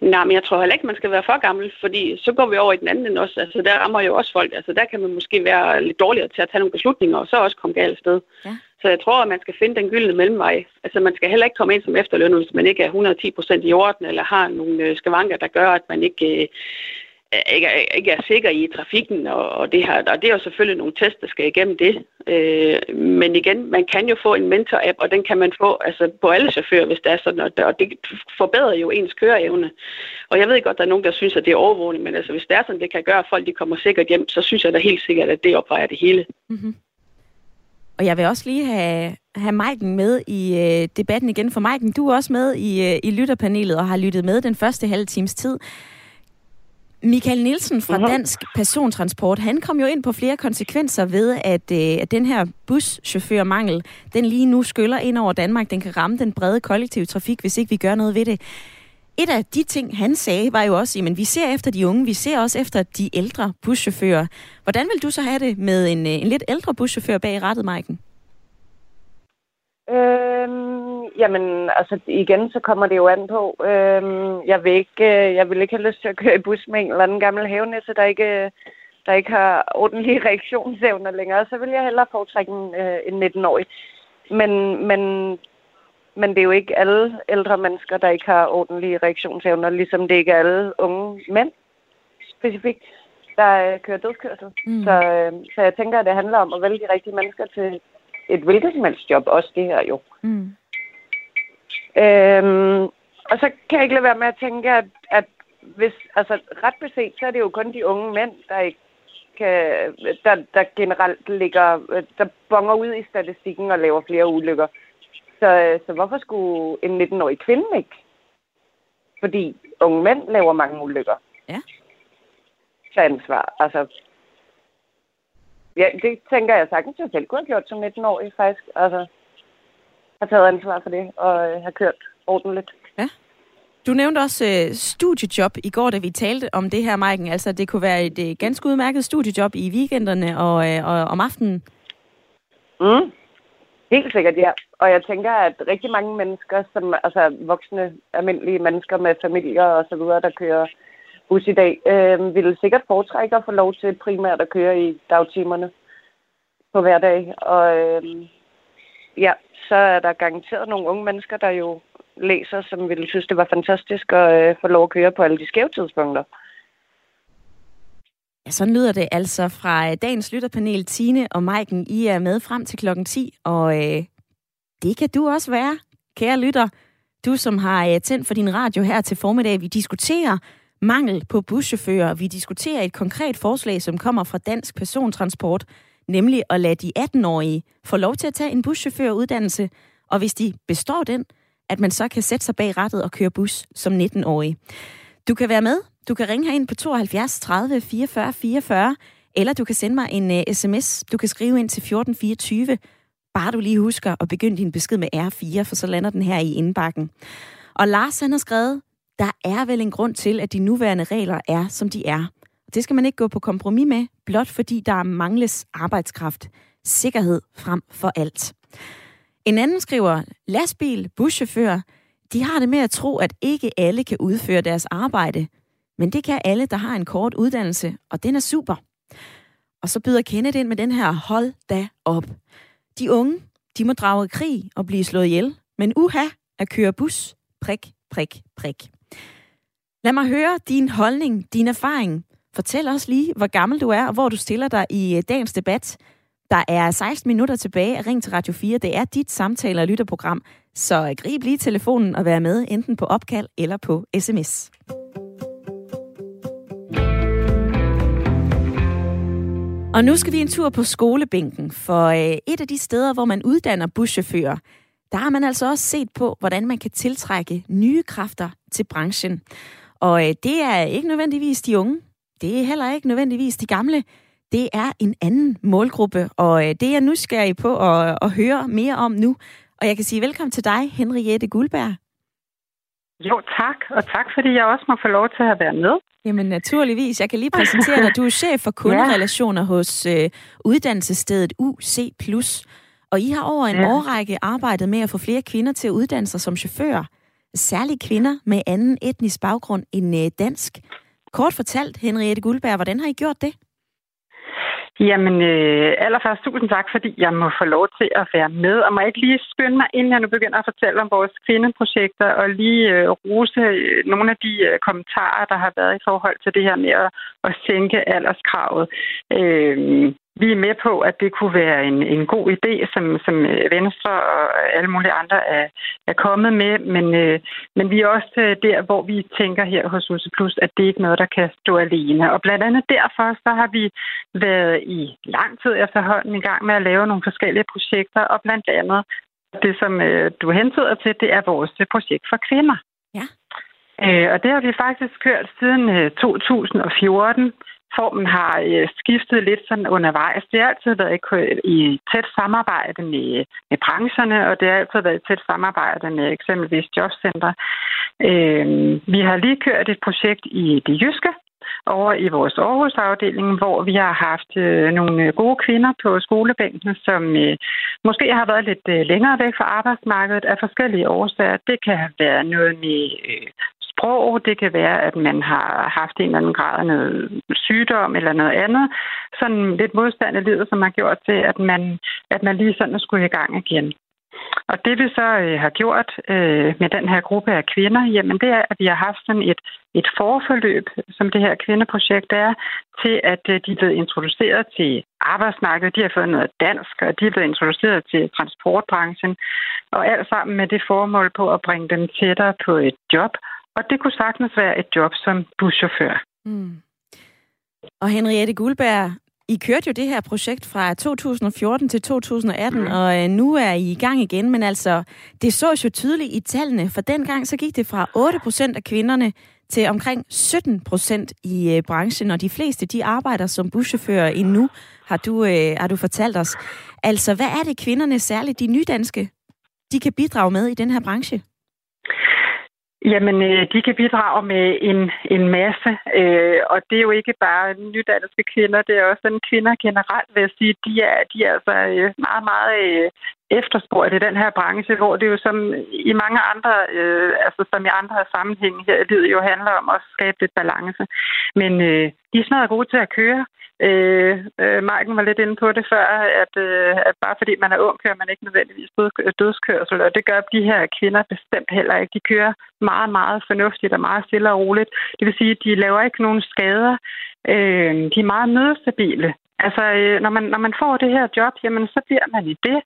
Nej, men jeg tror heller ikke, man skal være for gammel, fordi så går vi over i den anden ende også. Altså, der rammer jo også folk. Altså, der kan man måske være lidt dårligere til at tage nogle beslutninger, og så også komme galt sted. Ja. Så jeg tror, at man skal finde den gyldne mellemvej. Altså, man skal heller ikke komme ind som efterlønner, hvis man ikke er 110 procent i orden, eller har nogle øh, skavanker, der gør, at man ikke... Øh, ikke er, ikke er sikker i trafikken, og, og, det her, og det er jo selvfølgelig nogle tests, der skal igennem det. Øh, men igen, man kan jo få en mentor-app, og den kan man få altså, på alle chauffører, hvis det er sådan, og det, og det forbedrer jo ens køreevne. Og jeg ved godt, der er nogen, der synes, at det er overvågning, men altså, hvis det er sådan, det kan gøre, at folk de kommer sikkert hjem, så synes jeg da helt sikkert, at det opvejer det hele. Mm-hmm. Og jeg vil også lige have, have Maiken med i øh, debatten igen, for Maiken, du er også med i, øh, i lytterpanelet og har lyttet med den første halve times tid. Michael Nielsen fra uh-huh. Dansk Persontransport, han kom jo ind på flere konsekvenser ved, at, øh, at den her buschaufførmangel, den lige nu skyller ind over Danmark. Den kan ramme den brede kollektive trafik, hvis ikke vi gør noget ved det. Et af de ting, han sagde, var jo også, at vi ser efter de unge, vi ser også efter de ældre buschauffører. Hvordan vil du så have det med en, øh, en lidt ældre buschauffør bag rattet, Maiken? Øhm, jamen, altså igen, så kommer det jo an på. Øhm, jeg, vil ikke, øh, jeg vil ikke have lyst til at køre i bus med en eller anden gammel havenisse, der ikke, øh, der ikke har ordentlige reaktionsevner længere. Så vil jeg hellere foretrække en, en 19-årig. Men, men, men det er jo ikke alle ældre mennesker, der ikke har ordentlige reaktionsevner, ligesom det ikke er alle unge mænd specifikt, der øh, kører dødskørsel. Mm. Så, øh, så jeg tænker, at det handler om at vælge de rigtige mennesker til, et hvilket som helst job, også det her jo. Mm. Øhm, og så kan jeg ikke lade være med at tænke, at, at hvis, altså ret beset, så er det jo kun de unge mænd, der ikke kan, der, der generelt ligger, der bonger ud i statistikken og laver flere ulykker. Så, så hvorfor skulle en 19-årig kvinde ikke? Fordi unge mænd laver mange ulykker. Ja. Så ansvar. Altså, Ja, det tænker jeg sagtens, jeg selv kunne have gjort som 19-årig faktisk. Altså, har taget ansvar for det og øh, har kørt ordentligt. Ja. Du nævnte også øh, studiejob i går, da vi talte om det her, Maiken. Altså, det kunne være et øh, ganske udmærket studiejob i weekenderne og, øh, og om aftenen. Mm. Helt sikkert, ja. Og jeg tænker, at rigtig mange mennesker, som altså voksne, almindelige mennesker med familier og så videre, der kører bus i dag, øh, ville sikkert foretrække at få lov til primært at køre i dagtimerne på hverdag. Og øh, ja, så er der garanteret nogle unge mennesker, der jo læser, som ville synes, det var fantastisk at øh, få lov at køre på alle de skæve tidspunkter. Ja, sådan lyder det altså fra øh, dagens lytterpanel. Tine og Maiken, I er med frem til klokken 10, og øh, det kan du også være, kære lytter. Du, som har øh, tændt for din radio her til formiddag, vi diskuterer mangel på buschauffører. Vi diskuterer et konkret forslag, som kommer fra Dansk Persontransport, nemlig at lade de 18-årige få lov til at tage en buschaufføruddannelse, og hvis de består den, at man så kan sætte sig bag rattet og køre bus som 19-årig. Du kan være med. Du kan ringe herind på 72 30 44 44, eller du kan sende mig en øh, uh, sms. Du kan skrive ind til 1424, bare du lige husker at begynde din besked med R4, for så lander den her i indbakken. Og Lars han har skrevet, der er vel en grund til, at de nuværende regler er, som de er. Det skal man ikke gå på kompromis med, blot fordi der mangles arbejdskraft. Sikkerhed frem for alt. En anden skriver, lastbil, buschauffør, de har det med at tro, at ikke alle kan udføre deres arbejde. Men det kan alle, der har en kort uddannelse, og den er super. Og så byder Kenneth ind med den her, hold da op. De unge, de må drage krig og blive slået ihjel, men uha at køre bus, prik, prik, prik. Lad mig høre din holdning, din erfaring. Fortæl os lige, hvor gammel du er, og hvor du stiller dig i øh, dagens debat. Der er 16 minutter tilbage af Ring til Radio 4. Det er dit samtale- og lytterprogram. Så grib lige telefonen og vær med, enten på opkald eller på sms. Og nu skal vi en tur på skolebænken, for øh, et af de steder, hvor man uddanner buschauffører, der har man altså også set på, hvordan man kan tiltrække nye kræfter til branchen. Og øh, det er ikke nødvendigvis de unge, det er heller ikke nødvendigvis de gamle, det er en anden målgruppe, og øh, det er jeg nysgerrig på at, at høre mere om nu. Og jeg kan sige velkommen til dig, Henriette Guldberg. Jo, tak. Og tak, fordi jeg også må få lov til at være med. Jamen naturligvis. Jeg kan lige præsentere dig. Du er chef for kunderelationer ja. hos øh, uddannelsesstedet UC+. Og I har over en ja. årrække arbejdet med at få flere kvinder til at uddanne sig som chauffører. Særligt kvinder med anden etnisk baggrund end øh, dansk. Kort fortalt, Henriette Guldberg, hvordan har I gjort det? Jamen, øh, allerførst tusind tak, fordi jeg må få lov til at være med. Og må jeg ikke lige skynde mig, inden jeg nu begynder at fortælle om vores kvindeprojekter, og lige øh, rose øh, nogle af de øh, kommentarer, der har været i forhold til det her med at, at sænke alderskravet. Øh, vi er med på, at det kunne være en, en god idé, som, som øh, Venstre og alle mulige andre er, er kommet med, men, øh, men vi er også øh, der, hvor vi tænker her hos Use Plus, at det ikke er noget, der kan stå alene. Og blandt andet derfor, så har vi været i lang tid efterhånden i gang med at lave nogle forskellige projekter, og blandt andet det, som øh, du hentyder til, det er vores projekt for kvinder. Ja. Øh, og det har vi faktisk kørt siden øh, 2014, formen har øh, skiftet lidt sådan undervejs. Det har altid været i tæt samarbejde med, med brancherne, og det har altid været i tæt samarbejde med eksempelvis jobcenter. Øh, vi har lige kørt et projekt i det jyske, over i vores Aarhus-afdeling, hvor vi har haft øh, nogle gode kvinder på skolebænken, som øh, måske har været lidt øh, længere væk fra arbejdsmarkedet af forskellige årsager. Det kan have været noget med øh, sprog, det kan være, at man har haft en eller anden grad af noget sygdom eller noget andet. Sådan lidt modstand i livet, som har gjort til, at man, at man lige sådan skulle i gang igen. Og det vi så øh, har gjort øh, med den her gruppe af kvinder, jamen det er, at vi har haft sådan et, et forforløb, som det her kvindeprojekt er, til at øh, de er blevet introduceret til arbejdsmarkedet, de har fået noget dansk, og de er blevet introduceret til transportbranchen, og alt sammen med det formål på at bringe dem tættere på et job, og det kunne sagtens være et job som buschauffør. Mm. Og Henriette Guldberg, I kørte jo det her projekt fra 2014 til 2018, mm. og øh, nu er I i gang igen, men altså, det så jo tydeligt i tallene, for dengang så gik det fra 8% af kvinderne til omkring 17% i øh, branchen, og de fleste de arbejder som buschauffører endnu, har du, øh, har du fortalt os. Altså, hvad er det kvinderne, særligt de nydanske, de kan bidrage med i den her branche? Jamen, øh, de kan bidrage med en, en masse, øh, og det er jo ikke bare nydanske kvinder, det er også sådan kvinder generelt, vil jeg sige. De er, de er altså øh, meget, meget øh, efterspurgt i den her branche, hvor det jo som i mange andre, øh, altså som i andre sammenhænge her i livet jo handler om at skabe lidt balance. Men øh, de er snart gode til at køre. Øh, øh, Marken var lidt inde på det før, at, øh, at bare fordi man er ung, kører man ikke nødvendigvis dødskørsel, og det gør de her kvinder bestemt heller ikke. De kører meget, meget fornuftigt og meget stille og roligt. Det vil sige, at de laver ikke nogen skader. Øh, de er meget nødstabile. Altså, øh, når man, når man får det her job, jamen, så bliver man i det,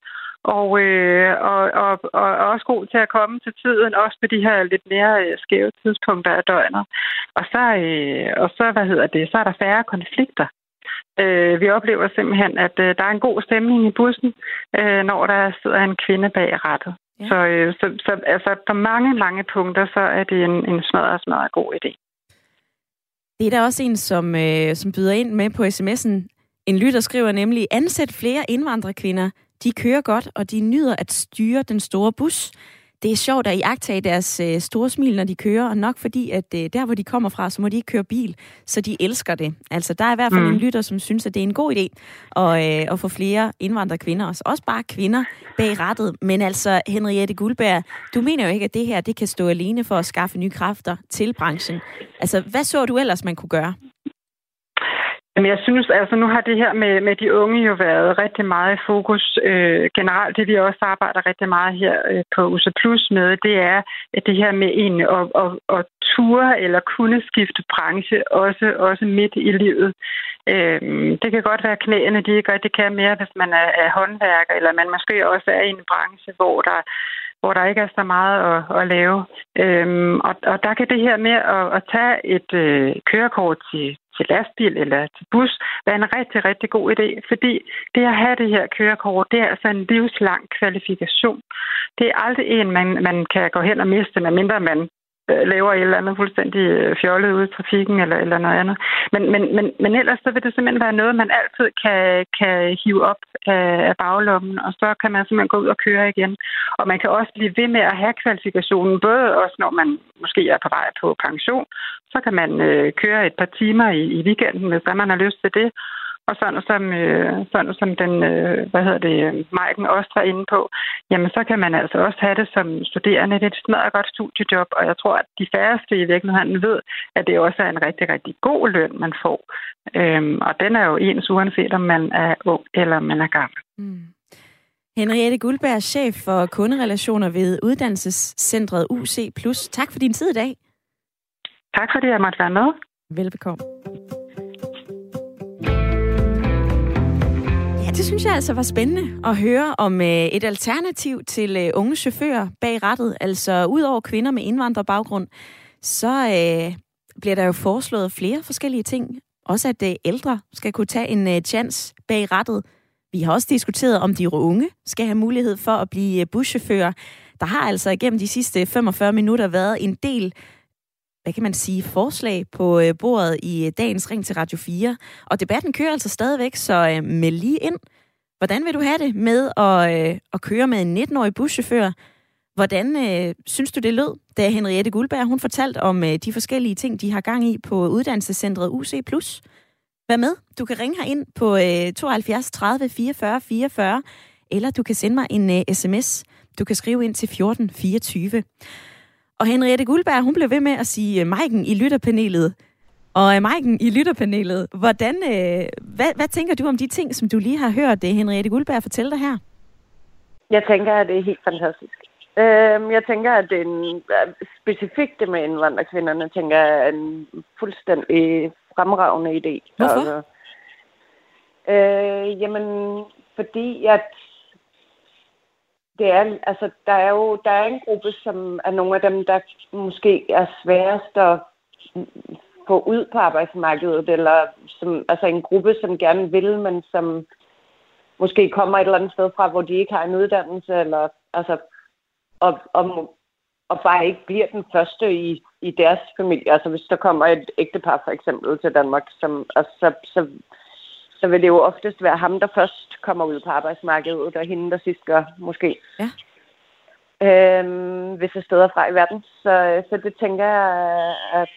og, øh, og, og, og, og også god til at komme til tiden, også på de her lidt mere øh, skæve tidspunkter af døgnet. Og så, øh, og så, hvad hedder det, så er der færre konflikter. Øh, vi oplever simpelthen, at øh, der er en god stemning i bussen, øh, når der sidder en kvinde bag rattet. Ja. Så, øh, så, så altså, på mange, mange punkter, så er det en, en smadret, smadret god idé. Det er der også en, som, øh, som byder ind med på sms'en. En lytter skriver nemlig, ansæt flere indvandrerkvinder. De kører godt, og de nyder at styre den store bus. Det er sjovt at iagtage deres øh, store smil, når de kører, og nok fordi, at øh, der, hvor de kommer fra, så må de ikke køre bil, så de elsker det. Altså, der er i hvert fald mm. en lytter, som synes, at det er en god idé at, øh, at få flere indvandrerkvinder, også, også bare kvinder, bag rettet. Men altså, Henriette Guldberg, du mener jo ikke, at det her det kan stå alene for at skaffe nye kræfter til branchen. Altså, hvad så du ellers, man kunne gøre? Men jeg synes, altså nu har det her med, med de unge jo været rigtig meget i fokus. Øh, generelt det, vi også arbejder rigtig meget her øh, på USA Plus med, det er at det her med en at, at, at ture eller kunne skifte branche, også, også midt i livet. Øh, det kan godt være knæene, de ikke rigtig kan mere, hvis man er, er håndværker, eller man måske også er i en branche, hvor der hvor der ikke er så meget at, at lave. Øhm, og, og der kan det her med at, at tage et øh, kørekort til, til lastbil eller til bus være en rigtig, rigtig god idé, fordi det at have det her kørekort, det er altså en livslang kvalifikation. Det er aldrig en, man, man kan gå hen og miste, medmindre man Øh, laver et eller andet fuldstændig øh, fjollet ude i trafikken eller, eller noget andet. Men, men, men, men ellers så vil det simpelthen være noget, man altid kan, kan hive op af, af baglommen, og så kan man simpelthen gå ud og køre igen. Og man kan også blive ved med at have kvalifikationen, både også når man måske er på vej på pension, så kan man øh, køre et par timer i, i weekenden, hvis man har lyst til det. Og sådan som, øh, sådan som den, øh, hvad hedder det, Maiken også var inde på, jamen så kan man altså også have det som studerende. Det er et smadret godt studiejob, og jeg tror, at de færreste i virkeligheden ved, at det også er en rigtig, rigtig god løn, man får. Øhm, og den er jo ens, uanset om man er ung eller man er gammel. Mm. Henriette Guldberg, chef for kunderelationer ved Uddannelsescentret UC+. Tak for din tid i dag. Tak fordi jeg måtte være med. Velbekomme. Det synes jeg altså var spændende at høre om øh, et alternativ til øh, unge chauffører bag rattet. Altså ud over kvinder med indvandrerbaggrund, så øh, bliver der jo foreslået flere forskellige ting. Også at øh, ældre skal kunne tage en øh, chance bag rattet. Vi har også diskuteret, om de unge skal have mulighed for at blive øh, buschauffører. Der har altså igennem de sidste 45 minutter været en del hvad kan man sige, forslag på øh, bordet i øh, dagens Ring til Radio 4. Og debatten kører altså stadigvæk, så øh, med lige ind. Hvordan vil du have det med at, øh, at køre med en 19-årig buschauffør? Hvordan øh, synes du, det lød, da Henriette Guldberg hun fortalte om øh, de forskellige ting, de har gang i på uddannelsescentret UC+. Vær med. Du kan ringe her ind på øh, 72 30 44 44, eller du kan sende mig en øh, sms. Du kan skrive ind til 14 24. Og Henriette Guldberg, hun blev ved med at sige uh, Maiken i lytterpanelet. Og uh, Maiken i lytterpanelet, hvordan, uh, hvad, hvad tænker du om de ting, som du lige har hørt det Henriette Guldberg fortælle dig her? Jeg tænker, at det er helt fantastisk. Uh, jeg tænker, at det er en, specifikt det med indvandrerkvinderne, tænker jeg, er en fuldstændig fremragende idé. Hvorfor? Altså, uh, jamen, fordi at det er, altså, der er jo der er en gruppe, som er nogle af dem, der måske er sværest at få ud på arbejdsmarkedet, eller som, altså en gruppe, som gerne vil, men som måske kommer et eller andet sted fra, hvor de ikke har en uddannelse, eller altså, og, og, og bare ikke bliver den første i, i deres familie. Altså hvis der kommer et ægtepar for eksempel til Danmark, som, altså, så, så så vil det jo oftest være ham, der først kommer ud på arbejdsmarkedet, og hende, der sidst gør, måske. Ja. Øhm, visse steder fra i verden. Så, så det tænker jeg, at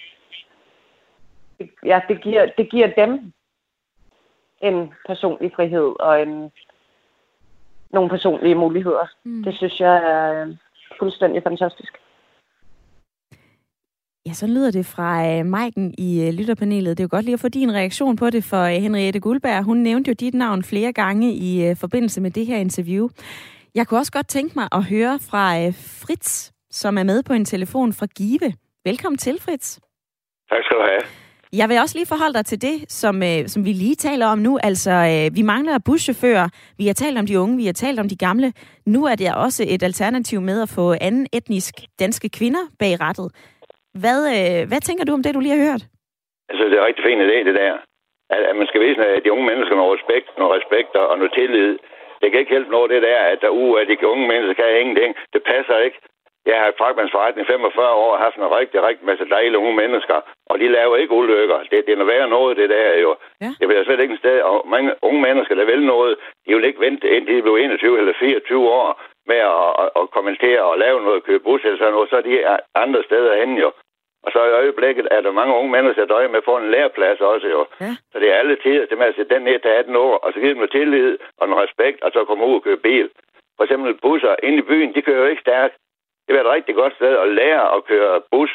ja, det, giver, det giver dem en personlig frihed og en, nogle personlige muligheder. Mm. Det synes jeg er fuldstændig fantastisk. Ja, så lyder det fra øh, Maiken i øh, lytterpanelet. Det er jo godt lige at få din reaktion på det, for øh, Henriette Guldberg, hun nævnte jo dit navn flere gange i øh, forbindelse med det her interview. Jeg kunne også godt tænke mig at høre fra øh, Fritz, som er med på en telefon fra Give. Velkommen til, Fritz. Tak skal du have. Jeg vil også lige forholde dig til det, som, øh, som vi lige taler om nu. Altså, øh, vi mangler buschauffører. Vi har talt om de unge, vi har talt om de gamle. Nu er det også et alternativ med at få anden etnisk danske kvinder bag rettet. Hvad, øh, hvad tænker du om det, du lige har hørt? Altså, det er en rigtig fin idé, det der. At, at man skal vise at de unge mennesker noget respekt, noget respekt og noget tillid. Det kan ikke hjælpe noget, det der, at der uh, at de unge mennesker kan ingenting. Det passer ikke. Jeg har fragtmandsforretning i 45 år og haft en rigtig, rigtig masse dejlige unge mennesker, og de laver ikke ulykker. Det, det er noget værre noget, det der jo. Ja. Det bliver slet ikke en sted, og mange unge mennesker, der vil noget, de vil ikke vente, indtil de bliver 21 eller 24 år. med at, at, at kommentere og lave noget, købe bus eller sådan noget, så er de andre steder hen jo. Og så i øjeblikket er der mange unge mennesker, der døjer med at få en læreplads også jo. Ja. Så det er alle tider til med at sætte den ned til 18 år, og så give dem noget tillid og noget respekt, og så komme ud og køre bil. For eksempel busser inde i byen, de kører jo ikke stærkt. Det er et rigtig godt sted at lære at køre bus.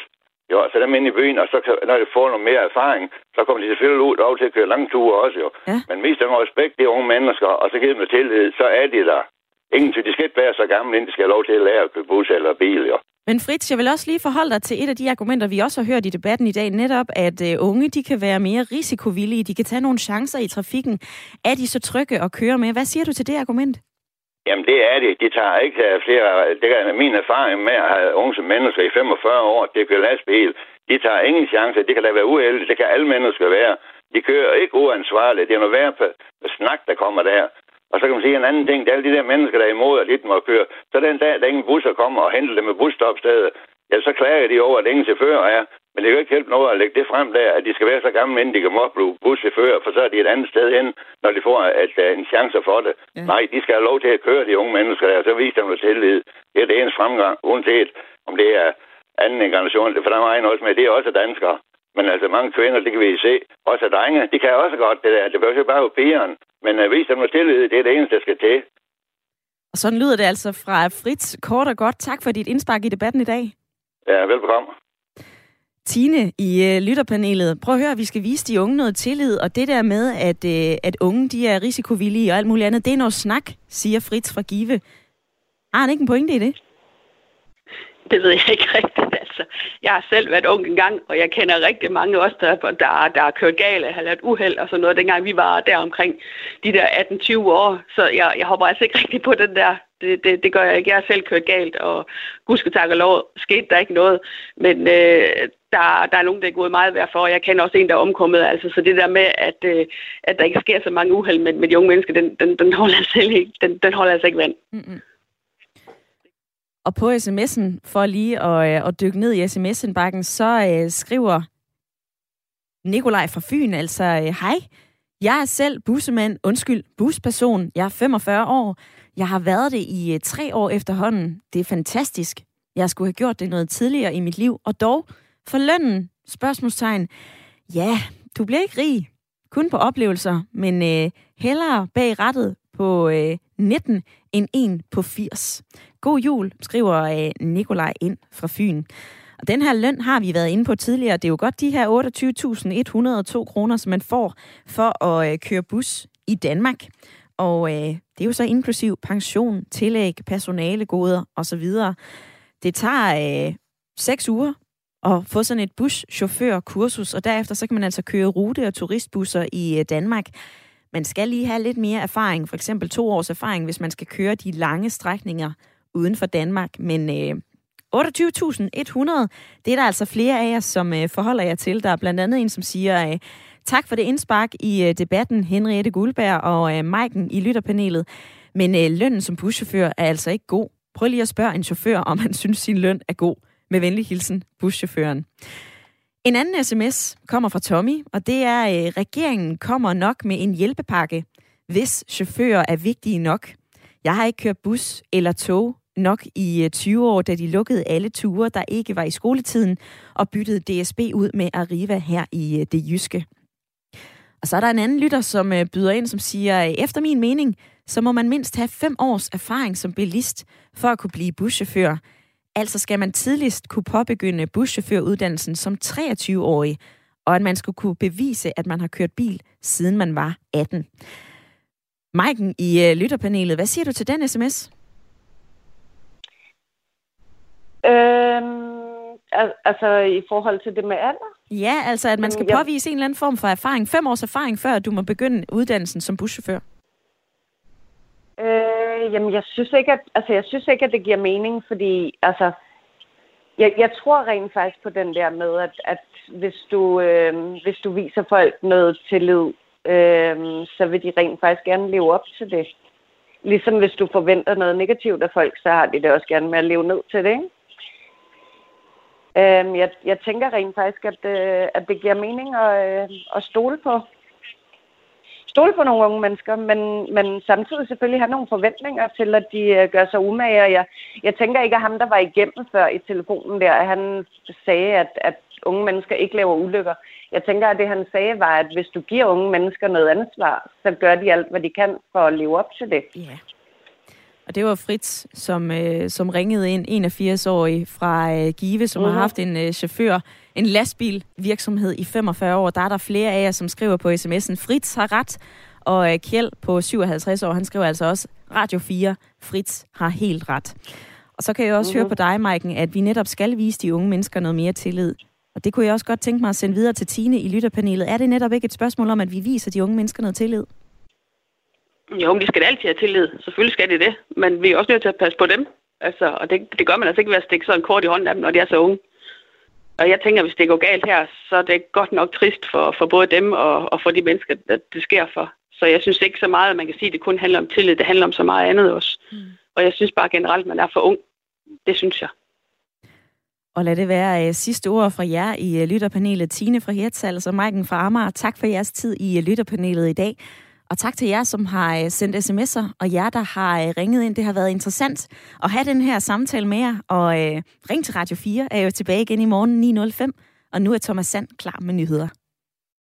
Jo, så dem inde i byen, og så kan, når de får noget mere erfaring, så kommer de selvfølgelig ud over til at køre lange ture også jo. Ja. Men mest af respekt, det er unge mennesker, og så give dem tillid, så er de der. Ingen til, de skal ikke være så gamle, inden de skal have lov til at lære at køre bus eller bil, jo. Men Fritz, jeg vil også lige forholde dig til et af de argumenter, vi også har hørt i debatten i dag, netop at øh, unge de kan være mere risikovillige, de kan tage nogle chancer i trafikken. Er de så trygge at køre med? Hvad siger du til det argument? Jamen, det er det. De tager ikke øh, flere... Det er min erfaring med at have unge som mennesker i 45 år, det kører lastbil. De tager ingen chancer. Det kan da være uheldigt. Det kan alle mennesker være. De kører ikke uansvarligt. Det er noget værd på snak, der kommer der. Og så kan man sige en anden ting. Det er alle de der mennesker, der er imod, at de må køre. Så den dag, der ingen busser kommer og henter dem med busstopstedet, ja, så klager de over, at ingen chauffør er. Men det kan jo ikke hjælpe noget at lægge det frem der, at de skal være så gamle, inden de kan må blive buschauffør, for så er de et andet sted hen, når de får et, uh, en chance for det. Ja. Nej, de skal have lov til at køre, de unge mennesker der, så viser dem noget tillid. Det er det ens fremgang, uanset om det er anden generation, for der er mig også med, det er også danskere. Men altså mange kvinder, det kan vi se, også drenge, de kan også godt det der. Det behøver ikke bare være pigeren. Men uh, vis dem noget tillid, det er det eneste, der skal til. Og sådan lyder det altså fra Fritz kort og godt. Tak for dit indspark i debatten i dag. Ja, velbekomme. Tine i øh, lytterpanelet, prøv at høre, vi skal vise de unge noget tillid, og det der med, at, øh, at unge de er risikovillige og alt muligt andet, det er noget snak, siger Fritz fra Give. Har han ikke en pointe i det? Det ved jeg ikke rigtigt. Altså, jeg har selv været ung en gang, og jeg kender rigtig mange også, der, der, der har kørt galt, har lavet uheld og sådan noget, dengang vi var der omkring de der 18-20 år. Så jeg, jeg hopper altså ikke rigtig på den der. Det, det, det gør jeg ikke. Jeg har selv kørt galt, og gudske tak og lov, skete der ikke noget. Men øh, der, der er nogen, der er gået meget værd for, og jeg kender også en, der er omkommet. Altså, så det der med, at, øh, at der ikke sker så mange uheld med, med de unge mennesker, den, den, den, holder, altså ikke, den, den holder altså ikke vand. Mm-hmm. Og på sms'en, for lige at, øh, at dykke ned i sms-indbakken, så øh, skriver Nikolaj fra Fyn altså, øh, hej, jeg er selv bussemand, undskyld, busperson. Jeg er 45 år. Jeg har været det i øh, tre år efterhånden. Det er fantastisk. Jeg skulle have gjort det noget tidligere i mit liv. Og dog, for lønnen, spørgsmålstegn. Ja, du bliver ikke rig. Kun på oplevelser, men øh, hellere bag rettet på øh, 19 end en på 80. God jul, skriver øh, Nikolaj ind fra Fyn. Og den her løn har vi været inde på tidligere. Det er jo godt de her 28.102 kroner, som man får for at øh, køre bus i Danmark. Og øh, det er jo så inklusiv pension, tillæg, personalegoder osv. Det tager øh, seks uger at få sådan et buschaufførkursus, og derefter så kan man altså køre rute- og turistbusser i øh, Danmark. Man skal lige have lidt mere erfaring, for eksempel to års erfaring, hvis man skal køre de lange strækninger uden for Danmark. Men øh, 28.100, det er der altså flere af jer, som øh, forholder jer til. Der er blandt andet en, som siger, øh, tak for det indspark i øh, debatten, Henriette Guldberg og øh, Maiken i lytterpanelet. Men øh, lønnen som buschauffør er altså ikke god. Prøv lige at spørge en chauffør, om han synes, sin løn er god. Med venlig hilsen, buschaufføren. En anden sms kommer fra Tommy, og det er, at øh, regeringen kommer nok med en hjælpepakke, hvis chauffører er vigtige nok. Jeg har ikke kørt bus eller tog nok i øh, 20 år, da de lukkede alle ture, der ikke var i skoletiden, og byttede DSB ud med Arriva her i øh, det jyske. Og så er der en anden lytter, som øh, byder ind, som siger, øh, efter min mening, så må man mindst have fem års erfaring som bilist for at kunne blive buschauffør. Altså skal man tidligst kunne påbegynde buschaufføruddannelsen som 23-årig, og at man skulle kunne bevise, at man har kørt bil, siden man var 18. Maiken i øh, lytterpanelet, hvad siger du til den sms? Øhm, al- altså i forhold til det med alder? Ja, altså at man skal jeg- påvise en eller anden form for erfaring. Fem års erfaring, før du må begynde uddannelsen som buschauffør. Øh, jamen, jeg synes ikke, at, altså, jeg synes ikke, at det giver mening, fordi altså, jeg, jeg tror rent faktisk på den der med, at, at hvis, du, øh, hvis du viser folk noget tillid, øh, så vil de rent faktisk gerne leve op til det. Ligesom hvis du forventer noget negativt af folk, så har de det også gerne med at leve ned til det, ikke? Øh, jeg, jeg tænker rent faktisk, at, øh, at det giver mening at, øh, at stole på. stole på nogle unge mennesker, men, men samtidig selvfølgelig have nogle forventninger til, at de øh, gør sig umage. Jeg, jeg tænker ikke, at ham, der var igennem før i telefonen der, at han sagde, at, at unge mennesker ikke laver ulykker. Jeg tænker, at det han sagde var, at hvis du giver unge mennesker noget ansvar, så gør de alt, hvad de kan for at leve op til det. Ja. Og det var Fritz, som, øh, som ringede ind, 81-årig fra øh, Give, som uh-huh. har haft en øh, chauffør, en lastbilvirksomhed i 45 år. Der er der flere af jer, som skriver på sms'en, Fritz har ret, og øh, Kjeld på 57 år, han skriver altså også, Radio 4, Fritz har helt ret. Og så kan jeg også uh-huh. høre på dig, Maiken, at vi netop skal vise de unge mennesker noget mere tillid. Og det kunne jeg også godt tænke mig at sende videre til Tine i lytterpanelet. Er det netop ikke et spørgsmål om, at vi viser de unge mennesker noget tillid? Jo, men de skal altid have tillid. Selvfølgelig skal de det. Men vi er også nødt til at passe på dem. Altså, og det, det gør man altså ikke ved at stikke sådan kort i hånden af dem, når de er så unge. Og jeg tænker, hvis det går galt her, så er det godt nok trist for, for både dem og, og for de mennesker, der det sker for. Så jeg synes ikke så meget, at man kan sige, at det kun handler om tillid. Det handler om så meget andet også. Mm. Og jeg synes bare generelt, at man er for ung. Det synes jeg. Og lad det være uh, sidste ord fra jer i uh, lytterpanelet. Tine fra Hirtshals og Maiken fra Amager. Tak for jeres tid i uh, lytterpanelet i dag. Og tak til jer, som har øh, sendt sms'er, og jer, der har øh, ringet ind. Det har været interessant at have den her samtale med jer. Og øh, ring til Radio 4 er jo tilbage igen i morgen 9.05. Og nu er Thomas Sand klar med nyheder.